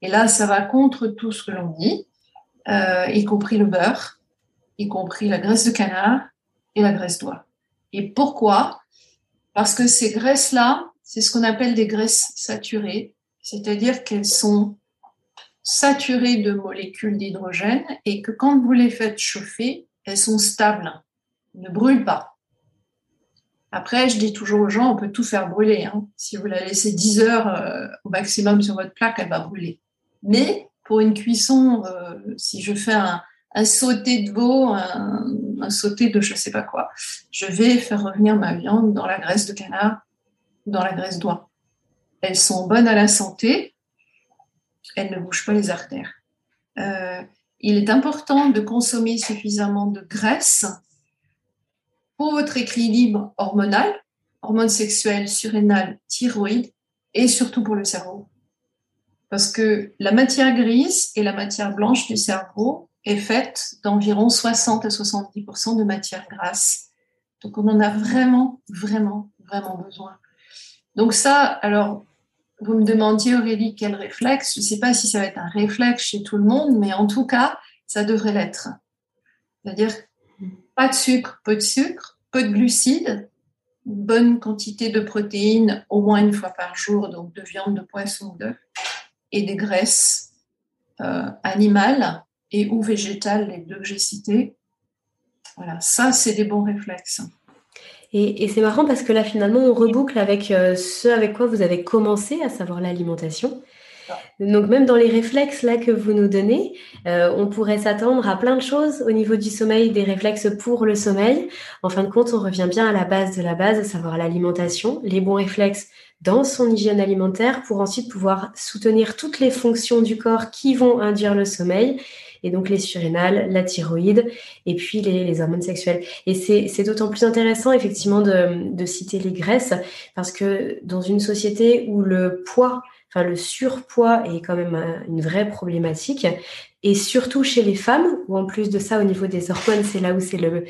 Et là, ça va contre tout ce que l'on dit, euh, y compris le beurre, y compris la graisse de canard et la graisse d'oie. Et pourquoi? Parce que ces graisses-là, c'est ce qu'on appelle des graisses saturées, c'est-à-dire qu'elles sont saturées de molécules d'hydrogène et que quand vous les faites chauffer, elles sont stables, ne brûlent pas. Après, je dis toujours aux gens, on peut tout faire brûler. Hein. Si vous la laissez 10 heures euh, au maximum sur votre plaque, elle va brûler. Mais pour une cuisson, euh, si je fais un, sauté de veau, un, sauté de je ne sais pas quoi, je vais faire revenir ma viande dans la graisse de canard, dans la graisse d'oie. Elles sont bonnes à la santé, elle ne bouge pas les artères. Euh, il est important de consommer suffisamment de graisse pour votre équilibre hormonal, hormones sexuelles, surrénales, thyroïde, et surtout pour le cerveau. Parce que la matière grise et la matière blanche du cerveau est faite d'environ 60 à 70% de matière grasse. Donc on en a vraiment, vraiment, vraiment besoin. Donc ça, alors vous me demandiez, Aurélie, quel réflexe. Je ne sais pas si ça va être un réflexe chez tout le monde, mais en tout cas, ça devrait l'être. C'est-à-dire pas de sucre, peu de sucre, peu de glucides, bonne quantité de protéines, au moins une fois par jour, donc de viande, de poisson, d'œufs, et des graisses euh, animales et ou végétales, les deux que j'ai cités. Voilà, ça, c'est des bons réflexes. Et, c'est marrant parce que là, finalement, on reboucle avec euh, ce avec quoi vous avez commencé, à savoir l'alimentation. Donc même dans les réflexes là que vous nous donnez, euh, on pourrait s'attendre à plein de choses au niveau du sommeil, des réflexes pour le sommeil. En fin de compte, on revient bien à la base de la base, à savoir l'alimentation, les bons réflexes dans son hygiène alimentaire pour ensuite pouvoir soutenir toutes les fonctions du corps qui vont induire le sommeil et donc les surrénales, la thyroïde et puis les, hormones sexuelles. Et c'est d'autant plus intéressant effectivement de, citer les graisses parce que dans une société où le poids, enfin le surpoids est quand même une vraie problématique et surtout chez les femmes où en plus de ça au niveau des hormones c'est là où c'est le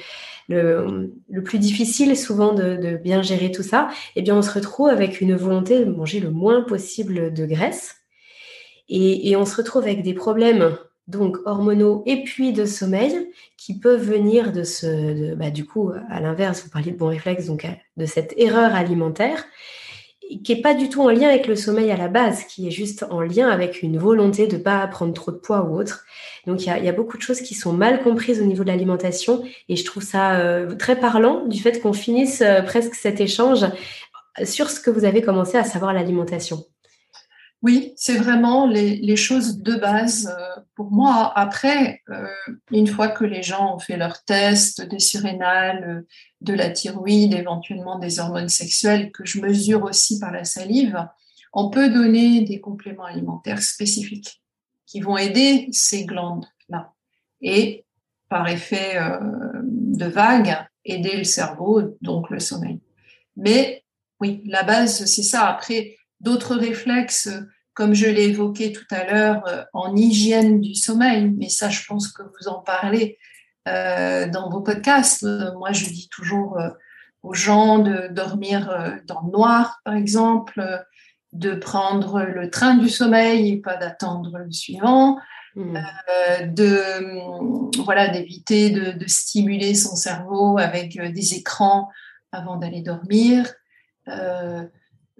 le, plus difficile souvent de, bien gérer tout ça, eh bien on se retrouve avec une volonté de manger le moins possible de graisse. Et, et on se retrouve avec des problèmes donc hormonaux et puis de sommeil qui peuvent venir de ce, bah, du coup, à l'inverse, vous parliez de bon réflexe, donc de cette erreur alimentaire qui n'est pas du tout en lien avec le sommeil à la base, qui est juste en lien avec une volonté de ne pas prendre trop de poids ou autre. Donc il y, a, beaucoup de choses qui sont mal comprises au niveau de l'alimentation et je trouve ça euh, très parlant du fait qu'on finisse euh, presque cet échange sur ce que vous avez commencé à savoir l'alimentation. Oui, c'est vraiment les, choses de base euh, pour moi. Après, euh, une fois que les gens ont fait leur test des surrénales, euh, de la thyroïde, éventuellement des hormones sexuelles que je mesure aussi par la salive, on peut donner des compléments alimentaires spécifiques qui vont aider ces glandes-là et par effet de vague, aider le cerveau, donc le sommeil. Mais oui, la base, c'est ça. Après, d'autres réflexes, comme je l'ai évoqué tout à l'heure, euh, en hygiène du sommeil, mais ça, je pense que vous en parlez euh, dans vos podcasts. Euh, moi, je dis toujours aux gens de dormir dans le noir, par exemple, de prendre le train du sommeil et pas d'attendre le suivant, mmh. de voilà d'éviter de, de, stimuler son cerveau avec des écrans avant d'aller dormir. Euh,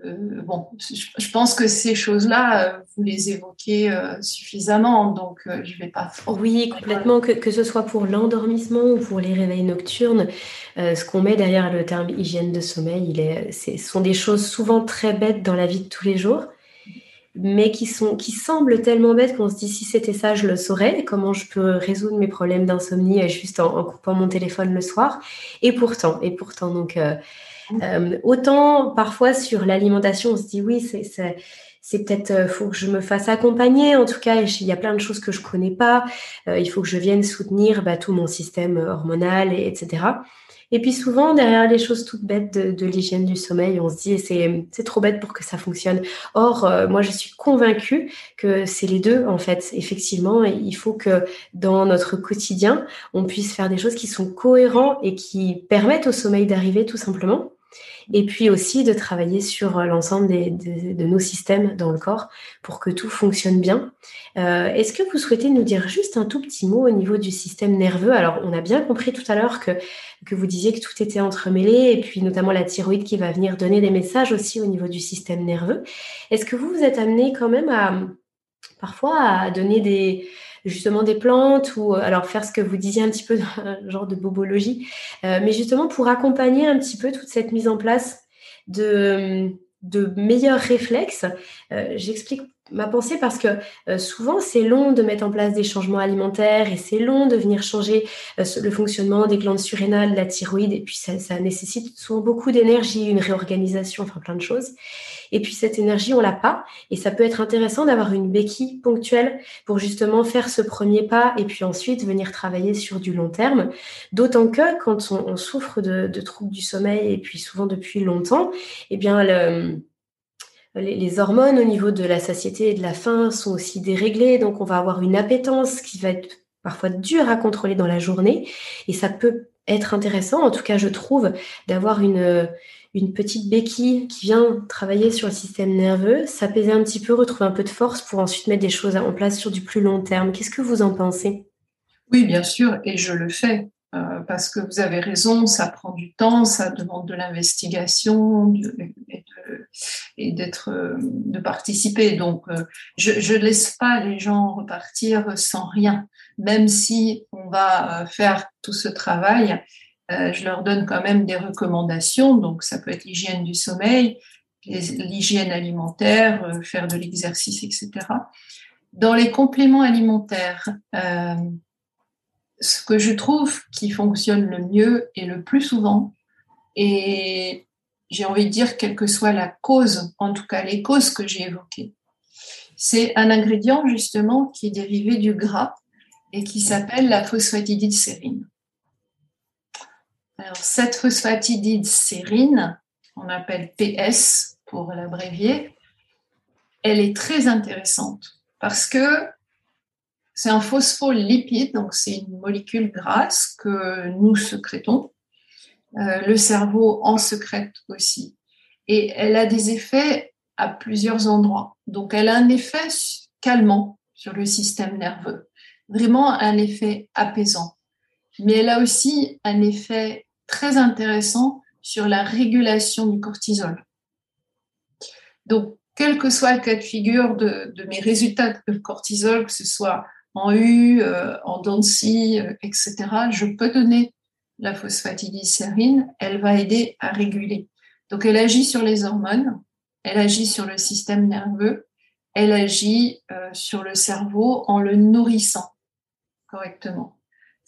bon, je pense que ces choses-là, euh, vous les évoquez euh, suffisamment, donc je ne vais pas. Oui, complètement, que, que, ce soit pour l'endormissement ou pour les réveils nocturnes, ce qu'on met derrière le terme hygiène de sommeil, il est, ce sont des choses souvent très bêtes dans la vie de tous les jours, mais qui, sont, qui semblent tellement bêtes qu'on se dit si c'était ça, je le saurais, comment je peux résoudre mes problèmes d'insomnie juste en, en, coupant mon téléphone le soir? Et pourtant, et pourtant, donc. Euh, autant parfois sur l'alimentation, on se dit oui, c'est c'est peut-être euh, faut que je me fasse accompagner. En tout cas, il y a plein de choses que je connais pas. Euh, il faut que je vienne soutenir bah, tout mon système hormonal, et, etc. Et puis souvent, derrière les choses toutes bêtes de, l'hygiène du sommeil, on se dit c'est trop bête pour que ça fonctionne. Or, moi, je suis convaincue que c'est les deux, en fait. Effectivement, il faut que dans notre quotidien, on puisse faire des choses qui sont cohérentes et qui permettent au sommeil d'arriver tout simplement et puis aussi de travailler sur euh, l'ensemble de nos systèmes dans le corps pour que tout fonctionne bien. Euh, est-ce que vous souhaitez nous dire juste un tout petit mot au niveau du système nerveux? Alors, on a bien compris tout à l'heure que, que vous disiez que tout était entremêlé, et puis notamment la thyroïde qui va venir donner des messages aussi au niveau du système nerveux. Est-ce que vous vous êtes amené quand même à parfois à donner des justement des plantes ou euh, alors faire ce que vous disiez un petit peu genre de bobologie, euh, mais justement pour accompagner un petit peu toute cette mise en place de, de meilleurs réflexes. Euh, j'explique ma pensée parce que souvent c'est long de mettre en place des changements alimentaires et c'est long de venir changer le fonctionnement des glandes surrénales, de la thyroïde et puis ça, nécessite souvent beaucoup d'énergie, une réorganisation, enfin plein de choses. Et puis cette énergie, on l'a pas. Et ça peut être intéressant d'avoir une béquille ponctuelle pour justement faire ce premier pas et puis ensuite venir travailler sur du long terme. D'autant que quand on, souffre de, troubles du sommeil et puis souvent depuis longtemps, eh bien les, hormones au niveau de la satiété et de la faim sont aussi déréglées. Donc on va avoir une appétence qui va être parfois dure à contrôler dans la journée. Et ça peut être intéressant, en tout cas je trouve, d'avoir une, une petite béquille qui vient travailler sur le système nerveux, s'apaiser un petit peu, retrouver un peu de force pour ensuite mettre des choses en place sur du plus long terme. Qu'est-ce que vous en pensez? Oui, bien sûr, et je le fais. Euh, parce que vous avez raison, ça prend du temps, ça demande de l'investigation et d'être, euh, de participer. Donc, euh, je ne laisse pas les gens repartir sans rien, même si on va faire tout ce travail. Euh, je leur donne quand même des recommandations. Donc, ça peut être l'hygiène du sommeil, l'hygiène alimentaire, euh, faire de l'exercice, etc. Dans les compléments alimentaires, euh, ce que je trouve qui fonctionne le mieux et le plus souvent, et j'ai envie de dire quelle que soit la cause, en tout cas les causes que j'ai évoquées, c'est un ingrédient justement qui est dérivé du gras et qui s'appelle la phosphatidylsérine. Alors, cette phosphatidide sérine, on appelle PS pour l'abrévier, elle est très intéressante parce que c'est un phospholipide, donc c'est une molécule grasse que nous sécrétons. Euh, le cerveau en secrète aussi. Et elle a des effets à plusieurs endroits. Donc elle a un effet calmant sur le système nerveux, vraiment un effet apaisant. Mais elle a aussi un effet très intéressant sur la régulation du cortisol. Donc, quel que soit le cas de figure de, mes résultats de cortisol, que ce soit en U, euh, en Dancy, euh, etc., je peux donner la phosphatidylsérine, elle va aider à réguler. Donc, elle agit sur les hormones, elle agit sur le système nerveux elle agit sur le cerveau en le nourrissant correctement.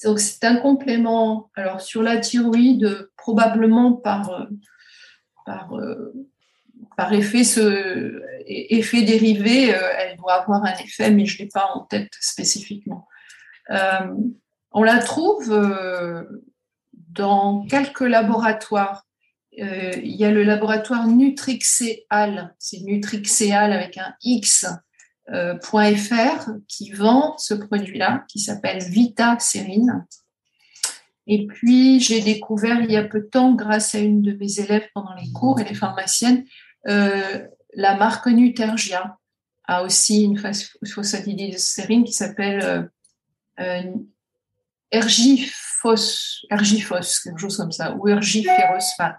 Donc c'est un complément. Alors sur la thyroïde, probablement par, par, par effet, ce, effet dérivé, elle doit avoir un effet, mais je ne l'ai pas en tête spécifiquement. on la trouve dans quelques laboratoires. Euh, il y a le laboratoire Nutrixéal, c'est Nutrixéal avec un X. Euh, .fr qui vend ce produit-là qui s'appelle Vita Serine. Et puis, j'ai découvert il y a peu de temps, grâce à une de mes élèves pendant les cours et les pharmaciennes, euh, la marque Nutergia a aussi une phosphatidylsérine qui s'appelle Ergifos, Ergifos, quelque chose comme ça, ou Ergiferos. Enfin,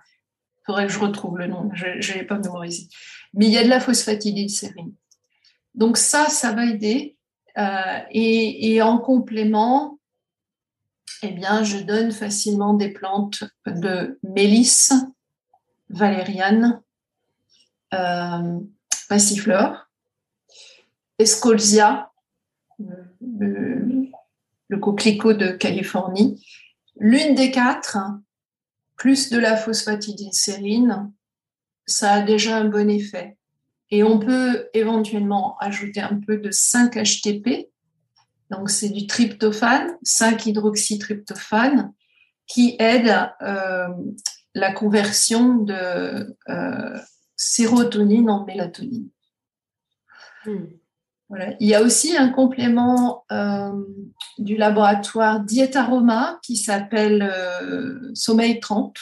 il faudrait que je retrouve le nom, je ne l'ai pas mémorisé. Mais il y a de la phosphatidylsérine. Donc ça, ça va aider. Euh, et, en complément, eh bien, je donne facilement des plantes de mélisse, valériane, euh, passiflore, escolzia, le coquelicot de Californie. L'une des quatre, plus de la phosphatidylsérine, ça a déjà un bon effet. Et on peut éventuellement ajouter un peu de 5-HTP, donc c'est du tryptophane, 5-hydroxytryptophane, qui aide euh, la conversion de euh, sérotonine en mélatonine. Hmm. Il y a aussi un complément euh, du laboratoire Dietaroma qui s'appelle euh, Sommeil 30,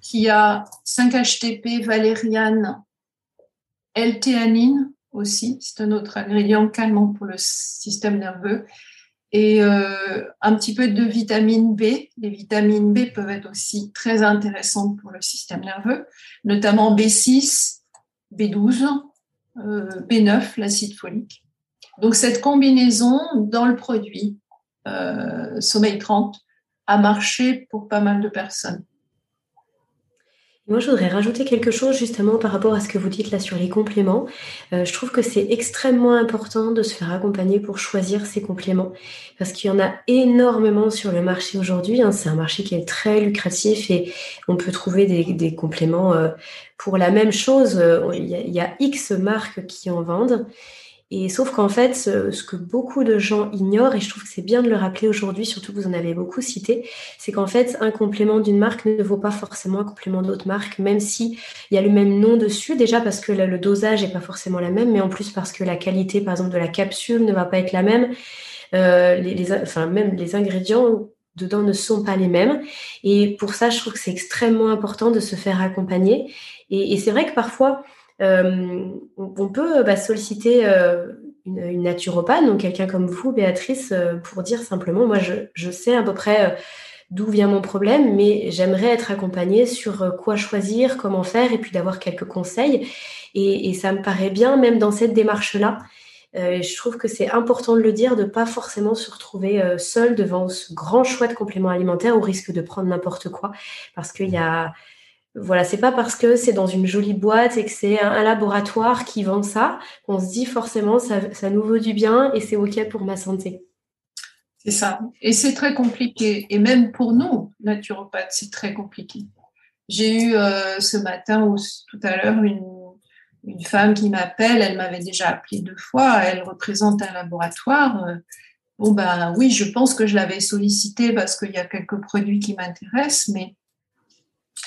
qui a 5-HTP, valériane, L-théanine aussi, c'est un autre ingrédient calmant pour le système nerveux, et euh, un petit peu de vitamine B. Les vitamines B peuvent être aussi très intéressantes pour le système nerveux, notamment B6, B12, B9, l'acide folique. Donc cette combinaison dans le produit euh, Sommeil 30 a marché pour pas mal de personnes. Moi, je voudrais rajouter quelque chose justement par rapport à ce que vous dites là sur les compléments. Euh, je trouve que c'est extrêmement important de se faire accompagner pour choisir ces compléments parce qu'il y en a énormément sur le marché aujourd'hui. Hein. C'est un marché qui est très lucratif et on peut trouver des, compléments euh, pour la même chose. Euh, il y, il y a X marques qui en vendent. Et sauf qu'en fait, ce, que beaucoup de gens ignorent, et je trouve que c'est bien de le rappeler aujourd'hui, surtout que vous en avez beaucoup cité, c'est qu'en fait, un complément d'une marque ne vaut pas forcément un complément d'autre marque, même si il y a le même nom dessus, déjà parce que le dosage n'est pas forcément la même, mais en plus parce que la qualité, par exemple, de la capsule ne va pas être la même. Euh, les, enfin, même les ingrédients dedans ne sont pas les mêmes. Et pour ça, je trouve que c'est extrêmement important de se faire accompagner. Et, et c'est vrai que parfois, euh, on peut bah, solliciter euh, une, naturopathe, donc quelqu'un comme vous, Béatrice, euh, pour dire simplement, moi, je, sais à peu près d'où vient mon problème, mais j'aimerais être accompagnée sur quoi choisir, comment faire, et puis d'avoir quelques conseils. Et, ça me paraît bien, même dans cette démarche-là. je trouve que c'est important de le dire, de ne pas forcément se retrouver seul devant ce grand choix de compléments alimentaires au risque de prendre n'importe quoi, parce qu'il y a voilà, c'est pas parce que c'est dans une jolie boîte et que c'est un, laboratoire qui vend ça qu'on se dit forcément ça, ça nous vaut du bien et c'est ok pour ma santé. C'est ça. Et c'est très compliqué. Et même pour nous, naturopathes, c'est très compliqué. J'ai eu euh, ce matin ou tout à l'heure une, une, femme qui m'appelle. Elle m'avait déjà appelé deux fois. Elle représente un laboratoire. Bon, ben oui, je pense que je l'avais sollicité parce qu'il y a quelques produits qui m'intéressent, mais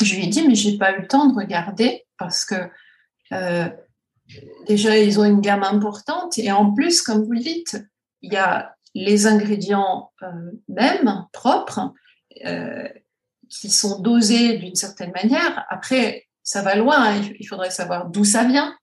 je lui ai dit, mais j'ai pas eu le temps de regarder parce que euh, déjà, ils ont une gamme importante et en plus, comme vous le dites, il y a les ingrédients euh, mêmes, propres, euh, qui sont dosés d'une certaine manière. Après, ça va loin, hein. il faudrait savoir d'où ça vient,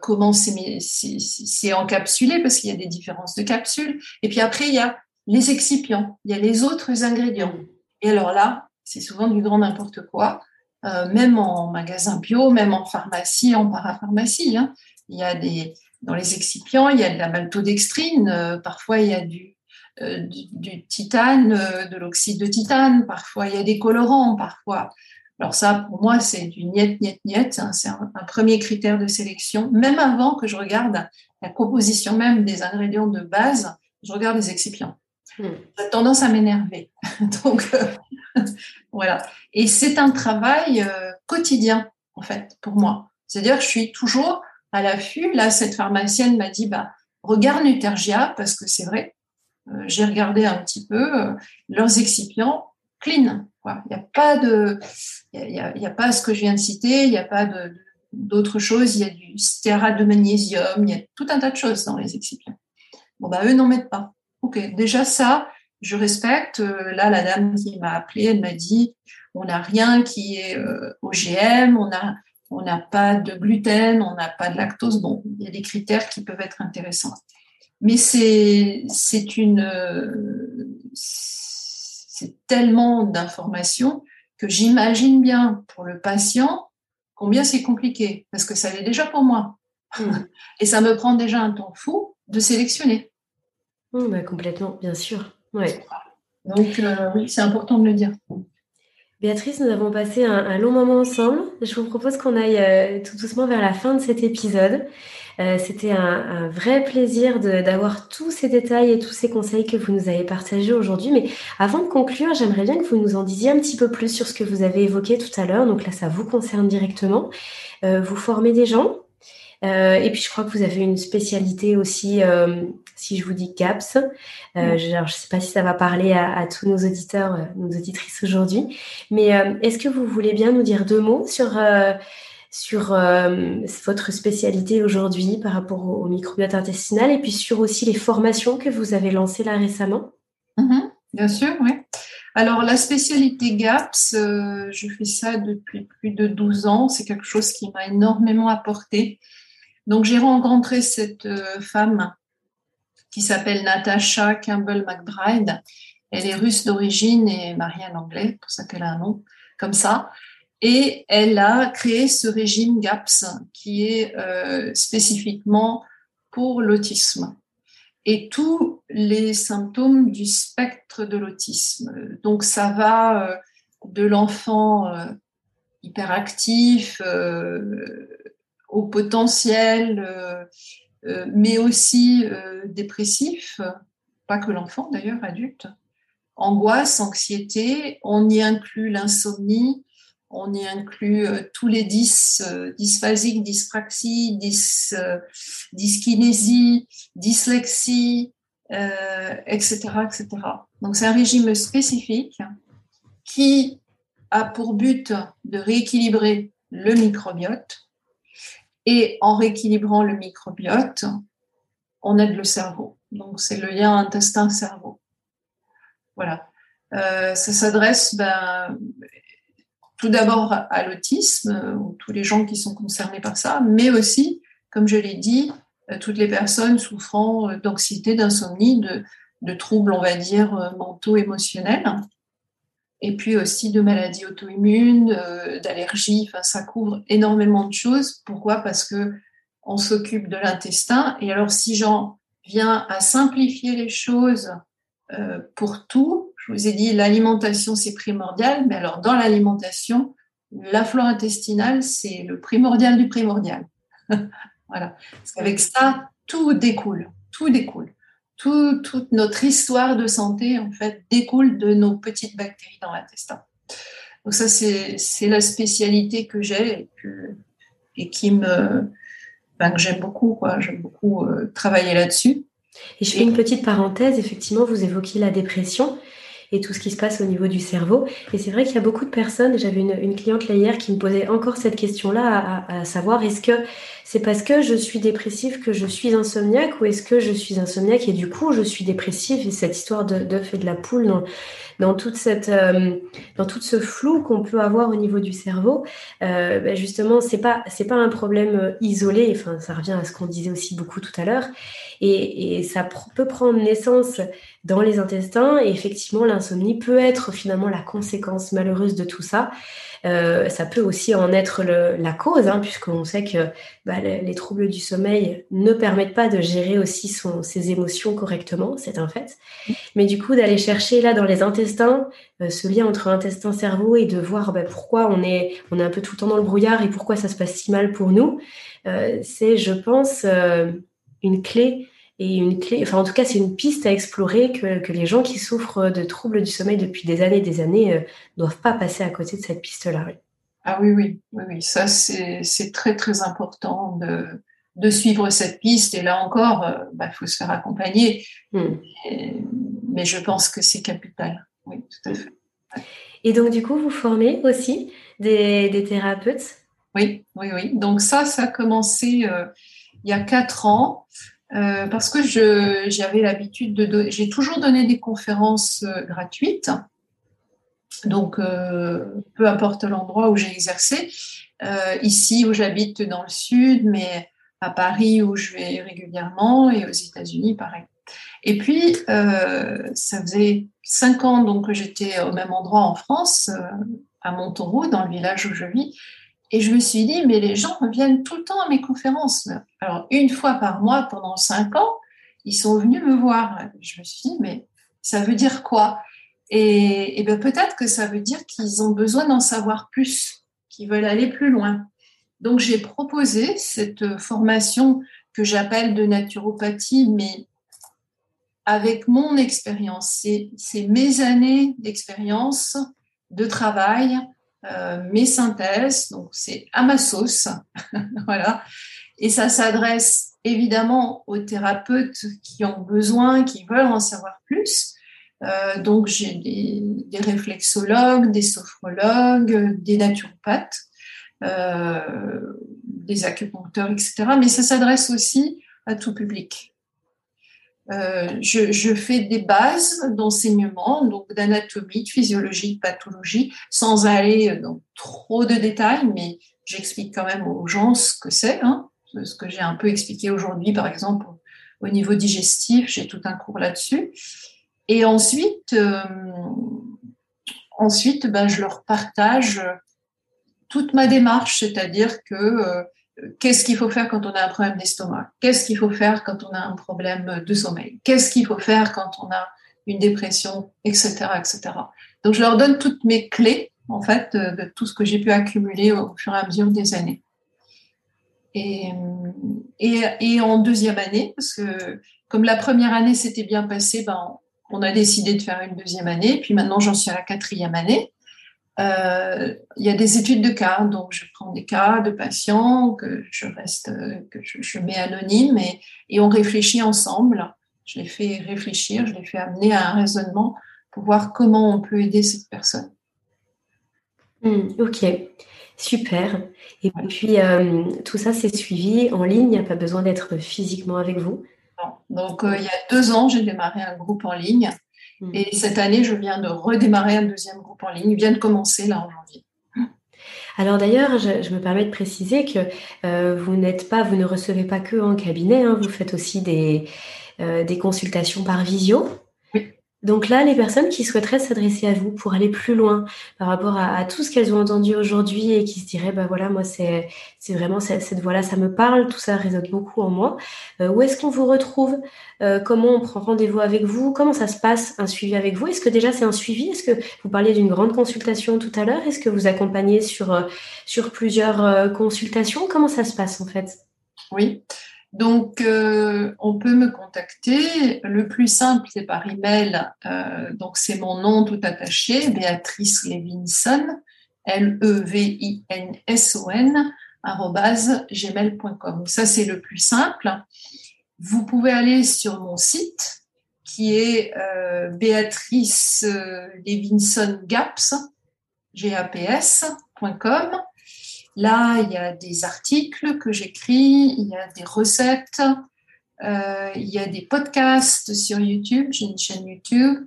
comment c'est encapsulé, parce qu'il y a des différences de capsules. Et puis après, il y a les excipients, il y a les autres ingrédients. Et alors là, c'est souvent du grand n'importe quoi, euh, même en magasin bio, même en pharmacie, en parapharmacie. Hein. Il y a des, dans les excipients, il y a de la maltodextrine, euh, parfois il y a du, euh, titane, de l'oxyde de titane, parfois il y a des colorants, parfois. Alors ça, pour moi, c'est du niet, niet, niet. Hein. C'est un, premier critère de sélection. Même avant que je regarde la composition même des ingrédients de base, je regarde les excipients. J'ai tendance à m'énerver. Donc, euh, voilà. Et c'est un travail euh, quotidien, en fait, pour moi. C'est-à-dire je suis toujours à l'affût. Là, cette pharmacienne m'a dit, bah, regarde Nutergia, parce que c'est vrai, euh, j'ai regardé un petit peu leurs excipients clean. Il n'y a pas de, il y a, pas ce que je viens de citer, il n'y a pas d'autres choses. Il y a du stérate de magnésium, il y a tout un tas de choses dans les excipients. Bon, bah, eux n'en mettent pas. Ok, déjà ça, je respecte. Euh, là, la dame qui m'a appelée, elle m'a dit, on n'a rien qui est euh, OGM, on a, on n'a pas de gluten, on n'a pas de lactose. Bon, il y a des critères qui peuvent être intéressants. Mais c'est, c'est une, c'est tellement d'informations que j'imagine bien pour le patient combien c'est compliqué, parce que ça l'est déjà pour moi. Hmm. Et ça me prend déjà un temps fou de sélectionner. Hmm, bah, complètement, bien sûr. Ouais. Donc euh, oui, c'est important de le dire. Béatrice, nous avons passé un, long moment ensemble. Je vous propose qu'on aille euh, tout doucement vers la fin de cet épisode. Euh, c'était un, vrai plaisir d'avoir tous ces détails et tous ces conseils que vous nous avez partagés aujourd'hui. Mais avant de conclure, j'aimerais bien que vous nous en disiez un petit peu plus sur ce que vous avez évoqué tout à l'heure. Donc là, ça vous concerne directement. Vous formez des gens. Euh, et puis, je crois que vous avez une spécialité aussi, si je vous dis CAPS. je ne sais pas si ça va parler à, à tous nos auditeurs, nos auditrices aujourd'hui. Mais est-ce que vous voulez bien nous dire deux mots sur sur euh, votre spécialité aujourd'hui par rapport au, microbiote intestinal et puis sur aussi les formations que vous avez lancées là récemment? Mhm, Bien sûr, oui. Alors la spécialité GAPS, euh, je fais ça depuis plus de 12 ans. C'est quelque chose qui m'a énormément apporté. Donc j'ai rencontré cette euh, femme qui s'appelle Natasha Campbell McBride. Elle est russe d'origine et mariée en anglais, pour ça qu'elle a un nom comme ça. Et elle a créé ce régime GAPS qui est euh, spécifiquement pour l'autisme et tous les symptômes du spectre de l'autisme. Donc ça va euh, de l'enfant euh, hyperactif au potentiel, mais aussi dépressif, pas que l'enfant d'ailleurs, adulte, angoisse, anxiété, on y inclut l'insomnie, on y inclut euh, tous les dys, euh, dysphasiques, dyspraxie, dys, euh, dyskinésie, dyslexie, etc., etc. Donc c'est un régime spécifique qui a pour but de rééquilibrer le microbiote. Et en rééquilibrant le microbiote, on aide le cerveau. Donc c'est le lien intestin-cerveau. Voilà. ça s'adresse ben, tout d'abord à l'autisme, euh, ou tous les gens qui sont concernés par ça, mais aussi, comme je l'ai dit, euh, toutes les personnes souffrant euh, d'anxiété, d'insomnie, de, troubles, on va dire, mentaux, émotionnels, et puis aussi de maladies auto-immunes, d'allergies, enfin, ça couvre énormément de choses. Pourquoi? Parce que on s'occupe de l'intestin, et alors si j'en viens à simplifier les choses pour tout, je vous ai dit, l'alimentation, c'est primordial, mais alors dans l'alimentation, la flore intestinale, c'est le primordial du primordial. voilà. Parce qu'avec ça, tout découle, tout découle. Toute notre histoire de santé, en fait, découle de nos petites bactéries dans l'intestin. Donc ça, c'est la spécialité que j'ai et, qui me, ben, que j'aime beaucoup. J'aime beaucoup euh, travailler là-dessus. Et je fais une petite parenthèse. Effectivement, vous évoquiez la dépression et tout ce qui se passe au niveau du cerveau. Et c'est vrai qu'il y a beaucoup de personnes, j'avais une, cliente là hier qui me posait encore cette question-là, à, savoir est-ce que c'est parce que je suis dépressive que je suis insomniaque ou est-ce que je suis insomniaque et du coup je suis dépressive et cette histoire d'œuf et de la poule dans, dans toute cette euh, dans tout ce flou qu'on peut avoir au niveau du cerveau euh, ben justement c'est pas pas un problème isolé enfin ça revient à ce qu'on disait aussi beaucoup tout à l'heure Et, ça peut prendre naissance dans les intestins. Et effectivement, l'insomnie peut être finalement la conséquence malheureuse de tout ça. Euh, ça peut aussi en être la cause, hein, puisqu'on sait que bah, les, troubles du sommeil ne permettent pas de gérer aussi ses émotions correctement, c'est un fait. Mais du coup, d'aller chercher là dans les intestins euh, ce lien entre intestin-cerveau et de voir bah, pourquoi on est, on un peu tout le temps dans le brouillard et pourquoi ça se passe si mal pour nous, euh, c'est, je pense, une clé et une clé, enfin en tout cas c'est une piste à explorer que, que, les gens qui souffrent de troubles du sommeil depuis des années et des années ne euh, doivent pas passer à côté de cette piste-là. Ah oui, oui, oui, oui. ça c'est très très important de, de, suivre cette piste et là encore, il euh, bah, faut se faire accompagner. Hmm. mais je pense que c'est capital, oui, tout à fait. Et donc du coup, vous formez aussi des, des thérapeutes? Oui, oui, oui. Donc ça, ça a commencé euh, il y a quatre ans. Euh, parce que j'avais l'habitude de j'ai toujours donné des conférences gratuites, donc euh, peu importe l'endroit où j'ai exercé, ici où j'habite dans le sud, mais à Paris où je vais régulièrement et aux États-Unis pareil. Et puis ça faisait cinq ans donc que j'étais au même endroit en France, à Montauroux, dans le village où je vis, et je me suis dit, mais les gens viennent tout le temps à mes conférences. Alors, une fois par mois pendant cinq ans, ils sont venus me voir. Je me suis dit, mais ça veut dire quoi? Et, ben, peut-être que ça veut dire qu'ils ont besoin d'en savoir plus, qu'ils veulent aller plus loin. Donc, j'ai proposé cette formation que j'appelle de naturopathie, mais avec mon expérience. C'est mes années d'expérience, de travail, euh, mes synthèses, donc c'est à ma sauce, voilà. Et ça s'adresse évidemment aux thérapeutes qui ont besoin, qui veulent en savoir plus. Euh, donc j'ai des, réflexologues, des sophrologues, des naturopathes, euh, des acupuncteurs, etc. Mais ça s'adresse aussi à tout public. Euh, je, fais des bases d'enseignement, donc d'anatomie, de physiologie, de pathologie, sans aller dans trop de détails, mais j'explique quand même aux gens ce que c'est, hein, ce que j'ai un peu expliqué aujourd'hui, par exemple, au niveau digestif, j'ai tout un cours là-dessus. Et ensuite, euh, ensuite ben, je leur partage toute ma démarche, c'est-à-dire que euh, qu'est-ce qu'il faut faire quand on a un problème d'estomac? Qu'est-ce qu'il faut faire quand on a un problème de sommeil? Qu'est-ce qu'il faut faire quand on a une dépression, etc., etc. Donc, je leur donne toutes mes clés, en fait, de, tout ce que j'ai pu accumuler au, fur et à mesure des années. Et, et, en deuxième année, parce que comme la première année s'était bien passée, ben, on a décidé de faire une deuxième année, puis maintenant j'en suis à la quatrième année. Euh, il y a des études de cas, donc je prends des cas de patients que je reste, que je, mets anonyme et, et, on réfléchit ensemble. Je les fais réfléchir, je les fais amener à un raisonnement pour voir comment on peut aider cette personne. Hmm, ok, super. Et puis euh, tout ça, c'est suivi en ligne, il n'y a pas besoin d'être physiquement avec vous. Donc euh, il y a deux ans, j'ai démarré un groupe en ligne Mm. Et cette année, je viens de redémarrer un deuxième groupe en ligne. Il vient de commencer là en janvier. Alors d'ailleurs, je, me permets de préciser que euh, vous n'êtes pas, vous ne recevez pas que en cabinet, hein. vous faites aussi des, euh, des consultations par visio. Donc là, les personnes qui souhaiteraient s'adresser à vous pour aller plus loin par rapport à, tout ce qu'elles ont entendu aujourd'hui et qui se diraient, bah voilà, moi c'est vraiment cette, voix-là, ça me parle, tout ça résonne beaucoup en moi. Euh, où est-ce qu'on vous retrouve? Euh, Comment on prend rendez-vous avec vous? Comment ça se passe un suivi avec vous? Est-ce que déjà c'est un suivi? Est-ce que vous parliez d'une grande consultation tout à l'heure? Est-ce que vous accompagnez sur euh, sur plusieurs consultations? Comment ça se passe en fait? Oui. Donc, euh, on peut me contacter. Le plus simple, c'est par email. Euh, donc, c'est mon nom tout attaché, Béatrice Levinson, L-E-V-I-N-S-O-N, gmail.com. Ça, c'est le plus simple. Vous pouvez aller sur mon site qui est euh, Béatrice Levinson Gaps, G-A-P-S.com. Là, il y a des articles que j'écris, il y a des recettes, euh, il y a des podcasts sur YouTube. J'ai une chaîne YouTube,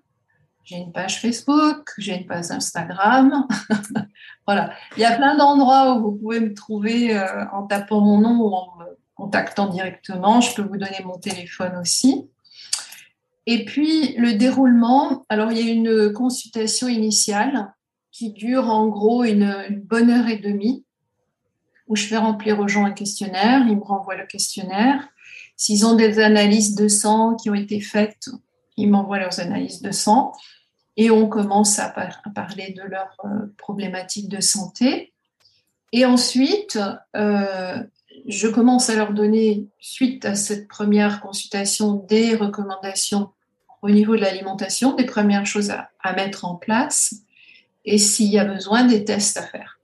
j'ai une page Facebook, j'ai une page Instagram. voilà, il y a plein d'endroits où vous pouvez me trouver euh, en tapant mon nom ou contactant directement. Je peux vous donner mon téléphone aussi. Et puis le déroulement, alors il y a une consultation initiale qui dure en gros une, bonne heure et demie, où je fais remplir aux gens un questionnaire, ils me renvoient le questionnaire. S'ils ont des analyses de sang qui ont été faites, ils m'envoient leurs analyses de sang et on commence à, parler de leurs euh, problématiques de santé. Et ensuite, euh, je commence à leur donner, suite à cette première consultation, des recommandations au niveau de l'alimentation, des premières choses à, mettre en place et s'il y a besoin, des tests à faire.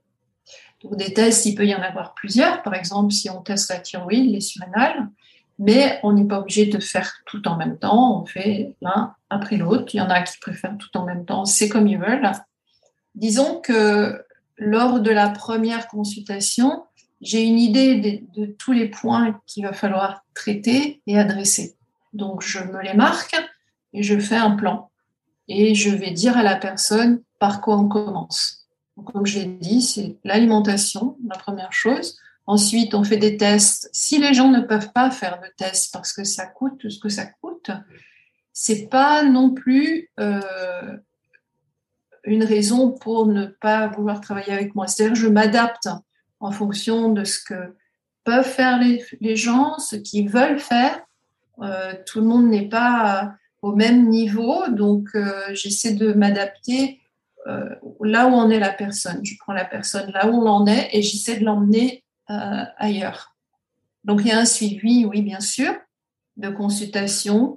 Donc, des tests, il peut y en avoir plusieurs. Par exemple, si on teste la thyroïde, les surrénales, mais on n'est pas obligé de faire tout en même temps. On fait l'un après l'autre. Il y en a qui préfèrent tout en même temps. C'est comme ils veulent. Disons que lors de la première consultation, j'ai une idée de, de tous les points qu'il va falloir traiter et adresser. Donc, je me les marque et je fais un plan. Et je vais dire à la personne par quoi on commence. Comme je l'ai dit, c'est l'alimentation, la première chose. Ensuite, on fait des tests. Si les gens ne peuvent pas faire de tests parce que ça coûte ce que ça coûte, c'est pas non plus euh, une raison pour ne pas vouloir travailler avec moi. C'est-à-dire, je m'adapte en fonction de ce que peuvent faire les, gens, ce qu'ils veulent faire. Euh, tout le monde n'est pas au même niveau, donc euh, j'essaie de m'adapter euh, là où en est la personne. Je prends la personne là où on en est et j'essaie de l'emmener euh, ailleurs. Donc il y a un suivi, oui, bien sûr, de consultation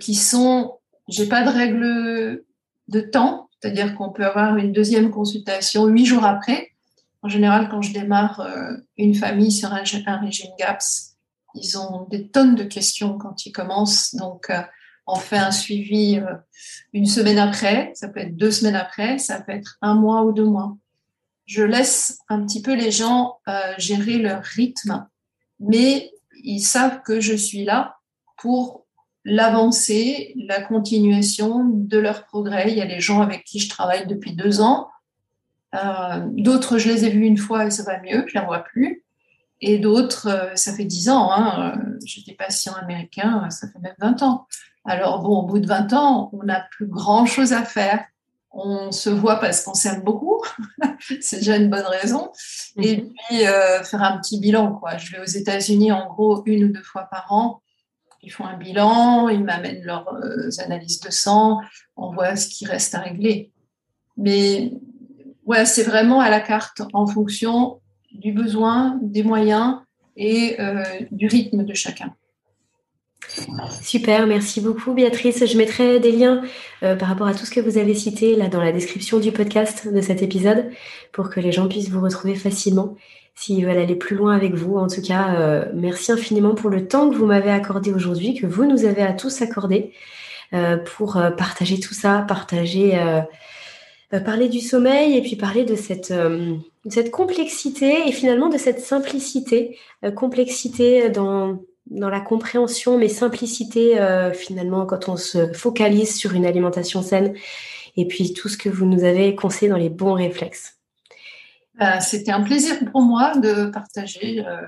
qui sont, j'ai pas de règle de temps, c'est-à-dire qu'on peut avoir une deuxième consultation huit jours après. En général, quand je démarre une famille sur un, un, régime GAPS, ils ont des tonnes de questions quand ils commencent, donc on fait un suivi euh, une semaine après, ça peut être deux semaines après, ça peut être un mois ou deux mois. Je laisse un petit peu les gens euh, gérer leur rythme, mais ils savent que je suis là pour l'avancée, la continuation de leur progrès. Il y a des gens avec qui je travaille depuis deux ans. Euh, d'autres, je les ai vus une fois et ça va mieux, je ne les vois plus. Et d'autres, ça fait dix ans. Hein, J'étais patient américain, ça fait même 20 ans. Alors bon, au bout de 20 ans, on n'a plus grand-chose à faire. On se voit parce qu'on s'aime beaucoup, c'est déjà une bonne raison. Et mhm. puis euh, faire un petit bilan. Quoi. Je vais aux États-Unis en gros une ou deux fois par an. Ils font un bilan, ils m'amènent leurs euh, analyses de sang, on voit ce qui reste à régler. Mais ouais, c'est vraiment à la carte en fonction du besoin, des moyens et euh, du rythme de chacun. Super, merci beaucoup Béatrice. Je mettrai des liens euh, par rapport à tout ce que vous avez cité là dans la description du podcast de cet épisode pour que les gens puissent vous retrouver facilement s'ils veulent aller plus loin avec vous. En tout cas, euh, merci infiniment pour le temps que vous m'avez accordé aujourd'hui, que vous nous avez à tous accordé euh, pour partager tout ça, partager, parler du sommeil et puis parler de cette, cette complexité et finalement de cette simplicité, complexité dans dans la compréhension, mais simplicité euh, finalement quand on se focalise sur une alimentation saine et puis tout ce que vous nous avez conseillé dans les bons réflexes. Euh, c'était un plaisir pour moi de partager euh,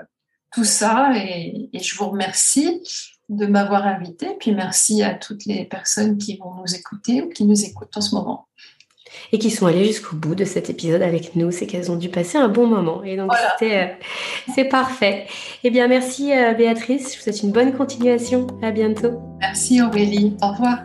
tout ça et, et, je vous remercie de m'avoir invité. Puis merci à toutes les personnes qui vont nous écouter ou qui nous écoutent en ce moment et qui sont allées jusqu'au bout de cet épisode avec nous. C'est qu'elles ont dû passer un bon moment. Et donc, euh, c'est parfait. Eh bien, merci euh, Béatrice. Je vous souhaite une bonne continuation. À bientôt. Merci Aurélie. Au revoir.